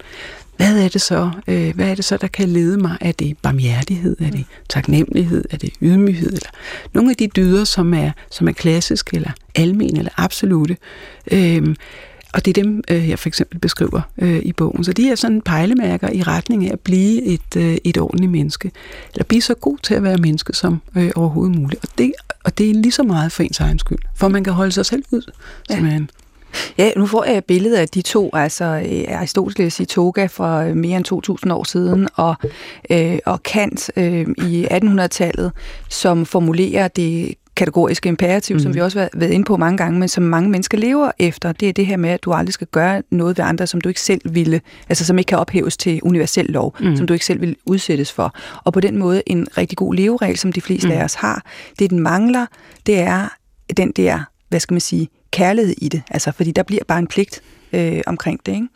Hvad er det så, øh, hvad er det så der kan lede mig? Er det barmhjertighed? Er det taknemmelighed? Er det ydmyghed? Eller nogle af de dyder, som er, som er klassiske, eller almen, eller absolute. Øh, og det er dem, øh, jeg for eksempel beskriver øh, i bogen. Så de er sådan pejlemærker i retning af at blive et, øh, et ordentligt menneske. Eller blive så god til at være menneske som øh, overhovedet muligt. Og det, og det er lige så meget for ens egen skyld. For man kan holde sig selv ud, ja. simpelthen. Ja, nu får jeg et billede af de to, altså Aristoteles i Toga for mere end 2.000 år siden, og, øh, og Kant øh, i 1800-tallet, som formulerer det kategoriske imperativ, mm. som vi også har været inde på mange gange, men som mange mennesker lever efter, det er det her med, at du aldrig skal gøre noget ved andre, som du ikke selv ville, altså som ikke kan ophæves til universel lov, mm. som du ikke selv vil udsættes for. Og på den måde en rigtig god leveregel, som de fleste mm. af os har, det den mangler, det er den der, hvad skal man sige, kærlighed i det, altså fordi der bliver bare en pligt øh, omkring det, ikke?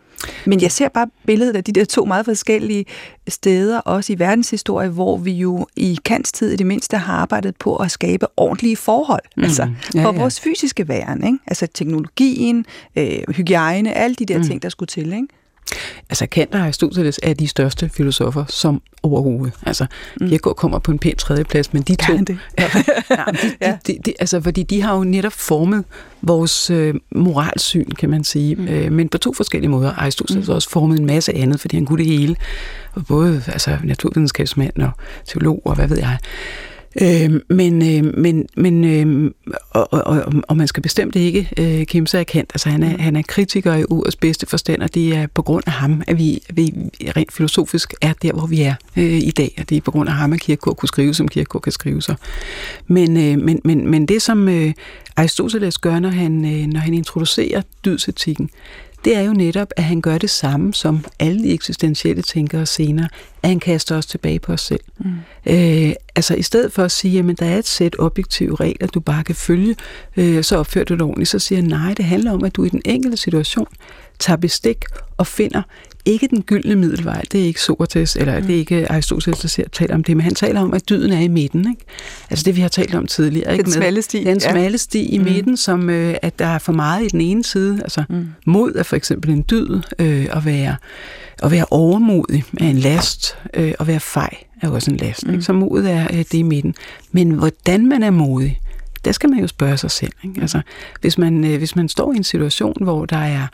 Men jeg ser bare billedet af de der to meget forskellige steder, også i verdenshistorie, hvor vi jo i Kants tid i det mindste har arbejdet på at skabe ordentlige forhold, mm. altså ja, for ja. vores fysiske væren, ikke? altså teknologien, øh, hygiejne, alle de der mm. ting, der skulle til. Ikke? Altså Kant og Aristoteles er de største filosofer som overhovedet. Altså mm. Kierkegaard kommer på en pæn tredjeplads, men de to... Ja, det. ja, de, de, de, de, altså, fordi de har jo netop formet vores øh, moralsyn, kan man sige. Mm. Øh, men på to forskellige måder. Aristoteles mm. også formet en masse andet, fordi han kunne det hele. Både altså, naturvidenskabsmand og teolog og hvad ved jeg. Øh, men øh, men, men øh, og, og, og man skal bestemt ikke øh, kæmpe sig Kant. Altså, han, er, mm. han er kritiker i ordets bedste forstand, og det er på grund af ham, at vi, vi rent filosofisk er der, hvor vi er øh, i dag. Og det er på grund af ham, at Kierkegaard kunne skrive, som Kierkegaard kan skrive sig. Men, øh, men, men, men det, som øh, Aristoteles gør, når han, øh, når han introducerer dydsetikken, det er jo netop, at han gør det samme som alle de eksistentielle tænkere senere, at han kaster os tilbage på os selv. Mm. Øh, altså i stedet for at sige, at der er et sæt objektive regler, du bare kan følge, øh, så opfører du det ordentligt, så siger han, nej, det handler om, at du i den enkelte situation tager bestik og finder ikke den gyldne middelvej. Det er ikke Sokrates, eller mm. det er ikke Aristoteles, der taler om det, men han taler om, at dyden er i midten. Ikke? Altså det, vi har talt om tidligere. Ikke? Den smalle sti. Den smalle sti i mm. midten, som øh, at der er for meget i den ene side. Altså mm. mod er for eksempel en dyd, øh, at, være, at være overmodig er en last, øh, at være fej er også en last. Mm. Ikke? Så modet er øh, det i midten. Men hvordan man er modig, der skal man jo spørge sig selv. Ikke? Altså, hvis, man, øh, hvis man står i en situation, hvor der er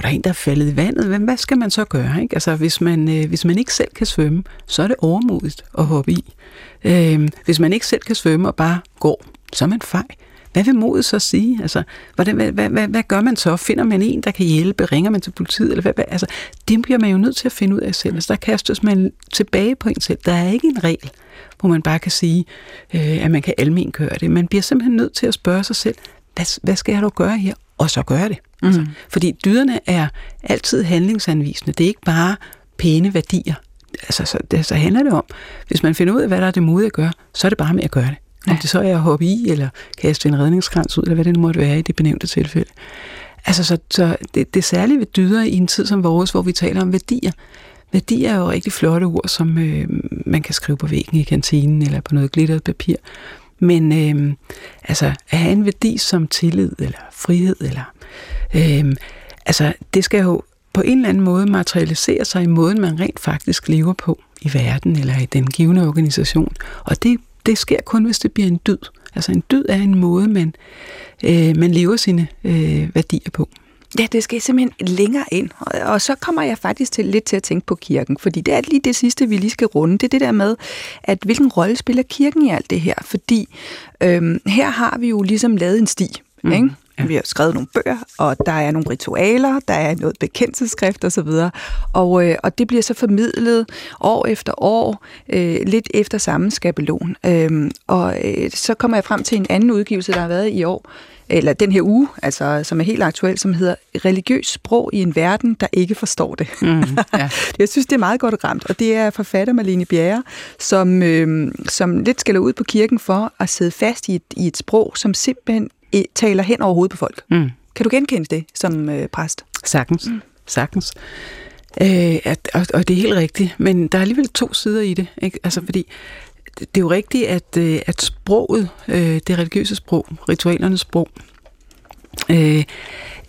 og der er en, der er faldet i vandet, hvad, hvad skal man så gøre? Ikke? Altså, hvis man, øh, hvis man ikke selv kan svømme, så er det overmodigt at hoppe i. Øh, hvis man ikke selv kan svømme og bare går, så er man fej. Hvad vil modet så sige? Altså, hvordan, hvad, hvad, hvad, hvad gør man så? Finder man en, der kan hjælpe? Ringer man til politiet? Eller hvad, hvad? Altså, det bliver man jo nødt til at finde ud af selv. Altså, der kastes man tilbage på en selv. Der er ikke en regel, hvor man bare kan sige, øh, at man kan almen gøre det. Man bliver simpelthen nødt til at spørge sig selv, hvad, hvad skal jeg dog gøre her? Og så gøre det. Mm. Altså, fordi dyderne er altid handlingsanvisende. Det er ikke bare pæne værdier. Altså, så, det, så handler det om, hvis man finder ud af, hvad der er det modige at gøre, så er det bare med at gøre det. Om ja. det så er at hoppe i, eller kaste en redningskrans ud, eller hvad det nu måtte være i det benævnte tilfælde. Altså, så, så det, det særlige ved dyder i en tid som vores, hvor vi taler om værdier. Værdier er jo rigtig flotte ord, som øh, man kan skrive på væggen i kantinen eller på noget glitteret papir. Men øh, altså, at have en værdi som tillid eller frihed, eller, øh, altså, det skal jo på en eller anden måde materialisere sig i måden, man rent faktisk lever på i verden eller i den givende organisation. Og det, det sker kun, hvis det bliver en dyd. Altså en dyd er en måde, man, øh, man lever sine øh, værdier på. Ja, det skal simpelthen længere ind. Og så kommer jeg faktisk til, lidt til at tænke på kirken, fordi det er lige det sidste, vi lige skal runde. Det er det der med, at hvilken rolle spiller kirken i alt det her? Fordi øhm, her har vi jo ligesom lavet en sti. Mm. Ikke? Vi har skrevet nogle bøger, og der er nogle ritualer, der er noget bekendelseskrift osv., og, øh, og det bliver så formidlet år efter år, øh, lidt efter samme skabelon. Øh, og øh, så kommer jeg frem til en anden udgivelse, der har været i år, eller den her uge, altså, som er helt aktuel, som hedder Religiøs sprog i en verden, der ikke forstår det. Mm, ja. jeg synes, det er meget godt ramt, og det er forfatter Marlene Bjerre, som, øh, som lidt skælder ud på kirken for at sidde fast i et, i et sprog, som simpelthen taler hen over hovedet på folk. Mm. Kan du genkende det som øh, præst? Sagtens. Mm. Sagtens. Øh, at, og, og det er helt rigtigt, men der er alligevel to sider i det. Ikke? Altså, fordi det er jo rigtigt, at, øh, at sproget, øh, det religiøse sprog, ritualernes sprog, øh,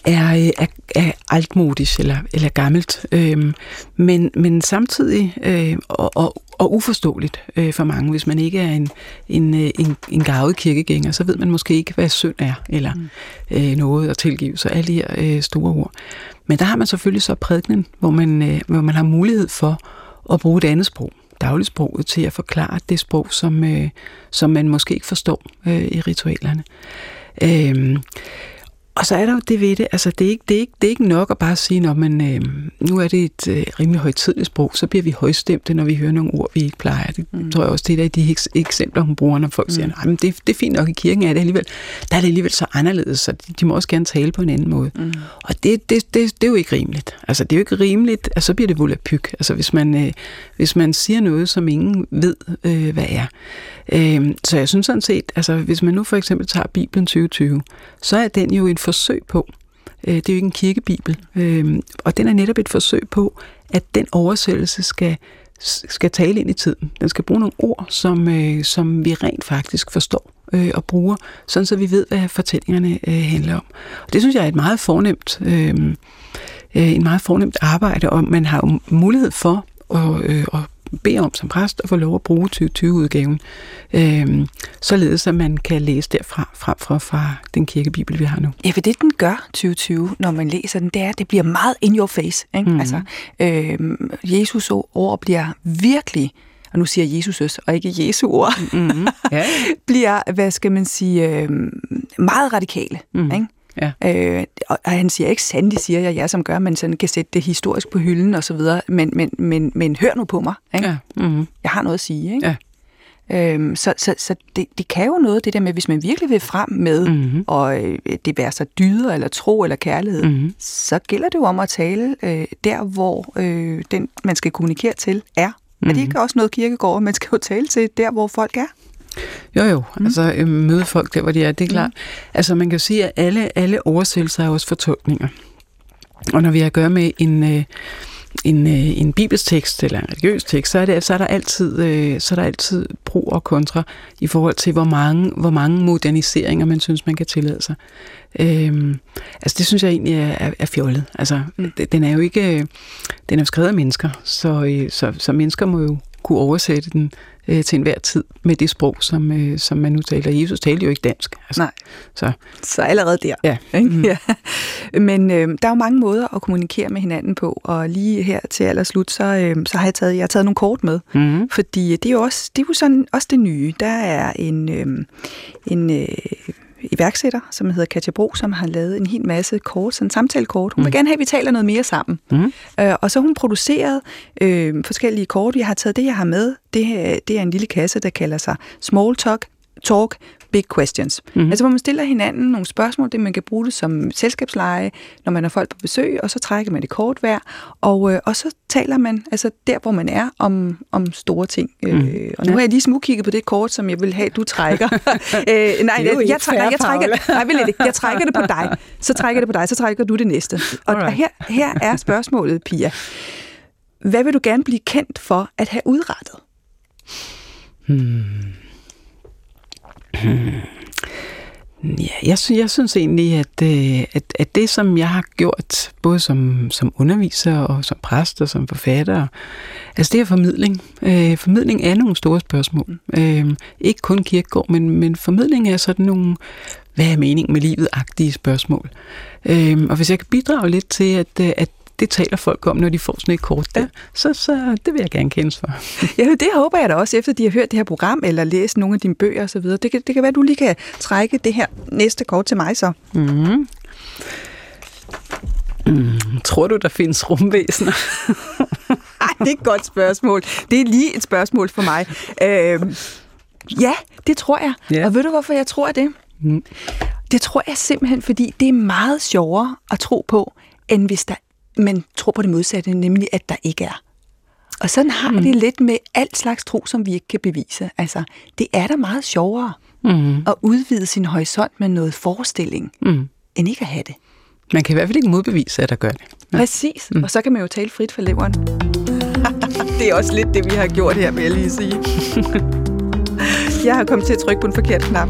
er, øh, er, er altmodisk eller, eller gammelt, øh, men, men samtidig øh, og, og, og uforståeligt øh, for mange. Hvis man ikke er en, en, øh, en, en gavet kirkegænger, så ved man måske ikke, hvad synd er, eller mm. øh, noget at tilgive sig, alle de her øh, store ord. Men der har man selvfølgelig så prædiknen, hvor man, øh, hvor man har mulighed for at bruge et andet sprog dagligsproget til at forklare det sprog, som, øh, som man måske ikke forstår øh, i ritualerne. Øh, og så er der jo det ved det, altså det er ikke, det er ikke, det er ikke nok at bare sige, at men, øh, nu er det et øh, rimelig højtidligt sprog, så bliver vi højstemte, når vi hører nogle ord, vi ikke plejer. Det mm. tror jeg også, det er de eksempler, hun bruger, når folk mm. siger, nej, men det, det er fint nok i kirken, er det alligevel, der er det alligevel så anderledes, så de, de må også gerne tale på en anden måde. Mm. Og det, det, det, det er jo ikke rimeligt. Altså det er jo ikke rimeligt, at så bliver det volapyk. Altså hvis man, øh, hvis man siger noget, som ingen ved, øh, hvad er. Øh, så jeg synes sådan set, altså hvis man nu for eksempel tager Bibelen 2020, så er den jo en forsøg på, øh, det er jo ikke en kirkebibel, øh, og den er netop et forsøg på, at den oversættelse skal, skal tale ind i tiden. Den skal bruge nogle ord, som, øh, som vi rent faktisk forstår øh, og bruger, sådan så vi ved, hvad fortællingerne øh, handler om. Og det synes jeg er et meget fornemt, øh, øh, en meget fornemt arbejde, om man har jo mulighed for at, øh, at bede om som præst at få lov at bruge 2020-udgaven, øh, således at man kan læse derfra frem fra, fra den kirkebibel, vi har nu. Ja, for det den gør 2020, når man læser den, det er, at det bliver meget in your face. Ikke? Mm. Altså, øh, Jesus ord bliver virkelig og nu siger Jesus og ikke Jesu ord, mm-hmm. ja. bliver, hvad skal man sige, øh, meget radikale. Mm. Ikke? Ja. Øh, og han siger ikke sandt, siger jeg, jeg som gør, men sådan kan sætte det historisk på hylden og så videre. Men, men, men, men hør nu på mig. Ikke? Ja. Mm-hmm. Jeg har noget at sige. Ikke? Ja. Øhm, så så, så det, det kan jo noget, det der med, hvis man virkelig vil frem med, mm-hmm. og øh, det være så dyder, eller tro, eller kærlighed, mm-hmm. så gælder det jo om at tale øh, der, hvor øh, den, man skal kommunikere til, er. Mm-hmm. Er det ikke også noget kirkegård, man skal jo tale til der, hvor folk er? Jo, jo. Mm. Altså øh, møde folk der, hvor de er, det er klart. Mm. Altså man kan sige, at alle, alle oversættelser er også fortolkninger. Og når vi har at gøre med en, øh, en, øh, en bibelstekst eller en religiøs tekst, så er, det, så er der altid, så er der altid pro og kontra i forhold til, hvor mange, hvor mange moderniseringer man synes, man kan tillade sig. Øhm, altså det synes jeg egentlig er, er, er fjollet. Altså, mm. den er jo ikke, den er jo skrevet af mennesker, så, så, så mennesker må jo kunne oversætte den øh, til enhver tid med det sprog, som, øh, som man nu taler. Jesus talte jo ikke dansk. Altså, Nej, så. så allerede der. Ja. Ikke? Mm. ja. Men øh, der er jo mange måder at kommunikere med hinanden på, og lige her til allerslut, så, øh, så har jeg taget, jeg har taget nogle kort med, mm. fordi det er jo også, det er jo sådan, også det nye. Der er en, øh, en øh, iværksætter, som hedder Katja Bro, som har lavet en hel masse kort, sådan samtalekort. Hun mm. vil gerne have, at vi taler noget mere sammen. Mm. Øh, og så hun produceret øh, forskellige kort. Jeg har taget det, jeg har med. Det, det er en lille kasse, der kalder sig Small Talk, talk big questions. Mm-hmm. Altså hvor man stiller hinanden nogle spørgsmål, det man kan bruge det som selskabsleje, når man har folk på besøg, og så trækker man det kort hver, og, øh, og så taler man altså der, hvor man er, om, om store ting. Mm. Øh, og nu ja. har jeg lige smugkigget på det kort, som jeg vil have, du trækker. øh, nej, jeg, jeg, trækker, jeg, trækker, nej, vil jeg, jeg trækker det på dig, så trækker det på dig, så trækker du det næste. Og Alright. her, her er spørgsmålet, Pia. Hvad vil du gerne blive kendt for at have udrettet? Hmm. Hmm. Ja, jeg, synes, jeg synes egentlig, at, øh, at, at det, som jeg har gjort, både som, som underviser og som præst og som forfatter, altså det er formidling. Øh, formidling er nogle store spørgsmål. Øh, ikke kun kirkegård, men, men formidling er sådan nogle, hvad er meningen med livet-agtige spørgsmål. Øh, og hvis jeg kan bidrage lidt til, at, øh, at det taler folk om, når de får sådan et kort der. Ja. Så, så det vil jeg gerne kendes for. Ja, det håber jeg da også, efter de har hørt det her program, eller læst nogle af dine bøger osv. Det kan, det kan være, at du lige kan trække det her næste kort til mig så. Mm. Mm, tror du, der findes rumvæsener? Nej, det er et godt spørgsmål. Det er lige et spørgsmål for mig. Øh, ja, det tror jeg. Ja. Og ved du, hvorfor jeg tror det? Mm. Det tror jeg simpelthen, fordi det er meget sjovere at tro på, end hvis der men tror på det modsatte, nemlig at der ikke er. Og sådan har mm. det lidt med alt slags tro, som vi ikke kan bevise. Altså, det er da meget sjovere mm. at udvide sin horisont med noget forestilling, mm. end ikke at have det. Man kan i hvert fald ikke modbevise, at der gør det. Ja. Præcis, mm. og så kan man jo tale frit for leveren. det er også lidt det, vi har gjort her, vil jeg lige sige. jeg har kommet til at trykke på en forkert knap.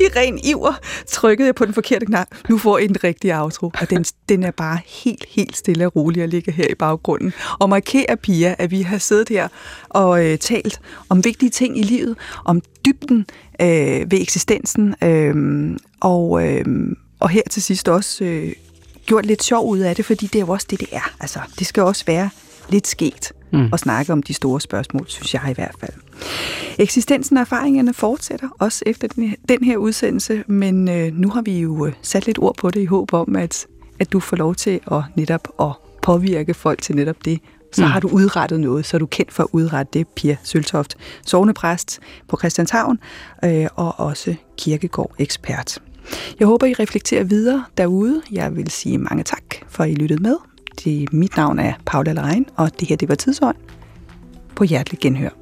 I ren iver trykkede jeg på den forkerte knap. Nu får I den rigtige outro, og den, den er bare helt, helt stille og rolig at ligge her i baggrunden. Og markerer, Pia, at vi har siddet her og øh, talt om vigtige ting i livet, om dybden øh, ved eksistensen, øh, og, øh, og her til sidst også øh, gjort lidt sjov ud af det, fordi det er jo også det, det er. Altså, det skal også være lidt sket mm. at snakke om de store spørgsmål, synes jeg i hvert fald. Eksistensen og erfaringerne fortsætter også efter den, den her udsendelse, men øh, nu har vi jo øh, sat lidt ord på det i håb om, at, at du får lov til at netop at påvirke folk til netop det. Så mm. har du udrettet noget, så er du kendt for at udrette det, Pia Søltoft, sovnepræst på Christianshavn øh, og også kirkegård-ekspert. Jeg håber, I reflekterer videre derude. Jeg vil sige mange tak, for at I lyttede med. Det, mit navn er Paula Lerein, og det her det var Tidsånd. På hjertelig genhør.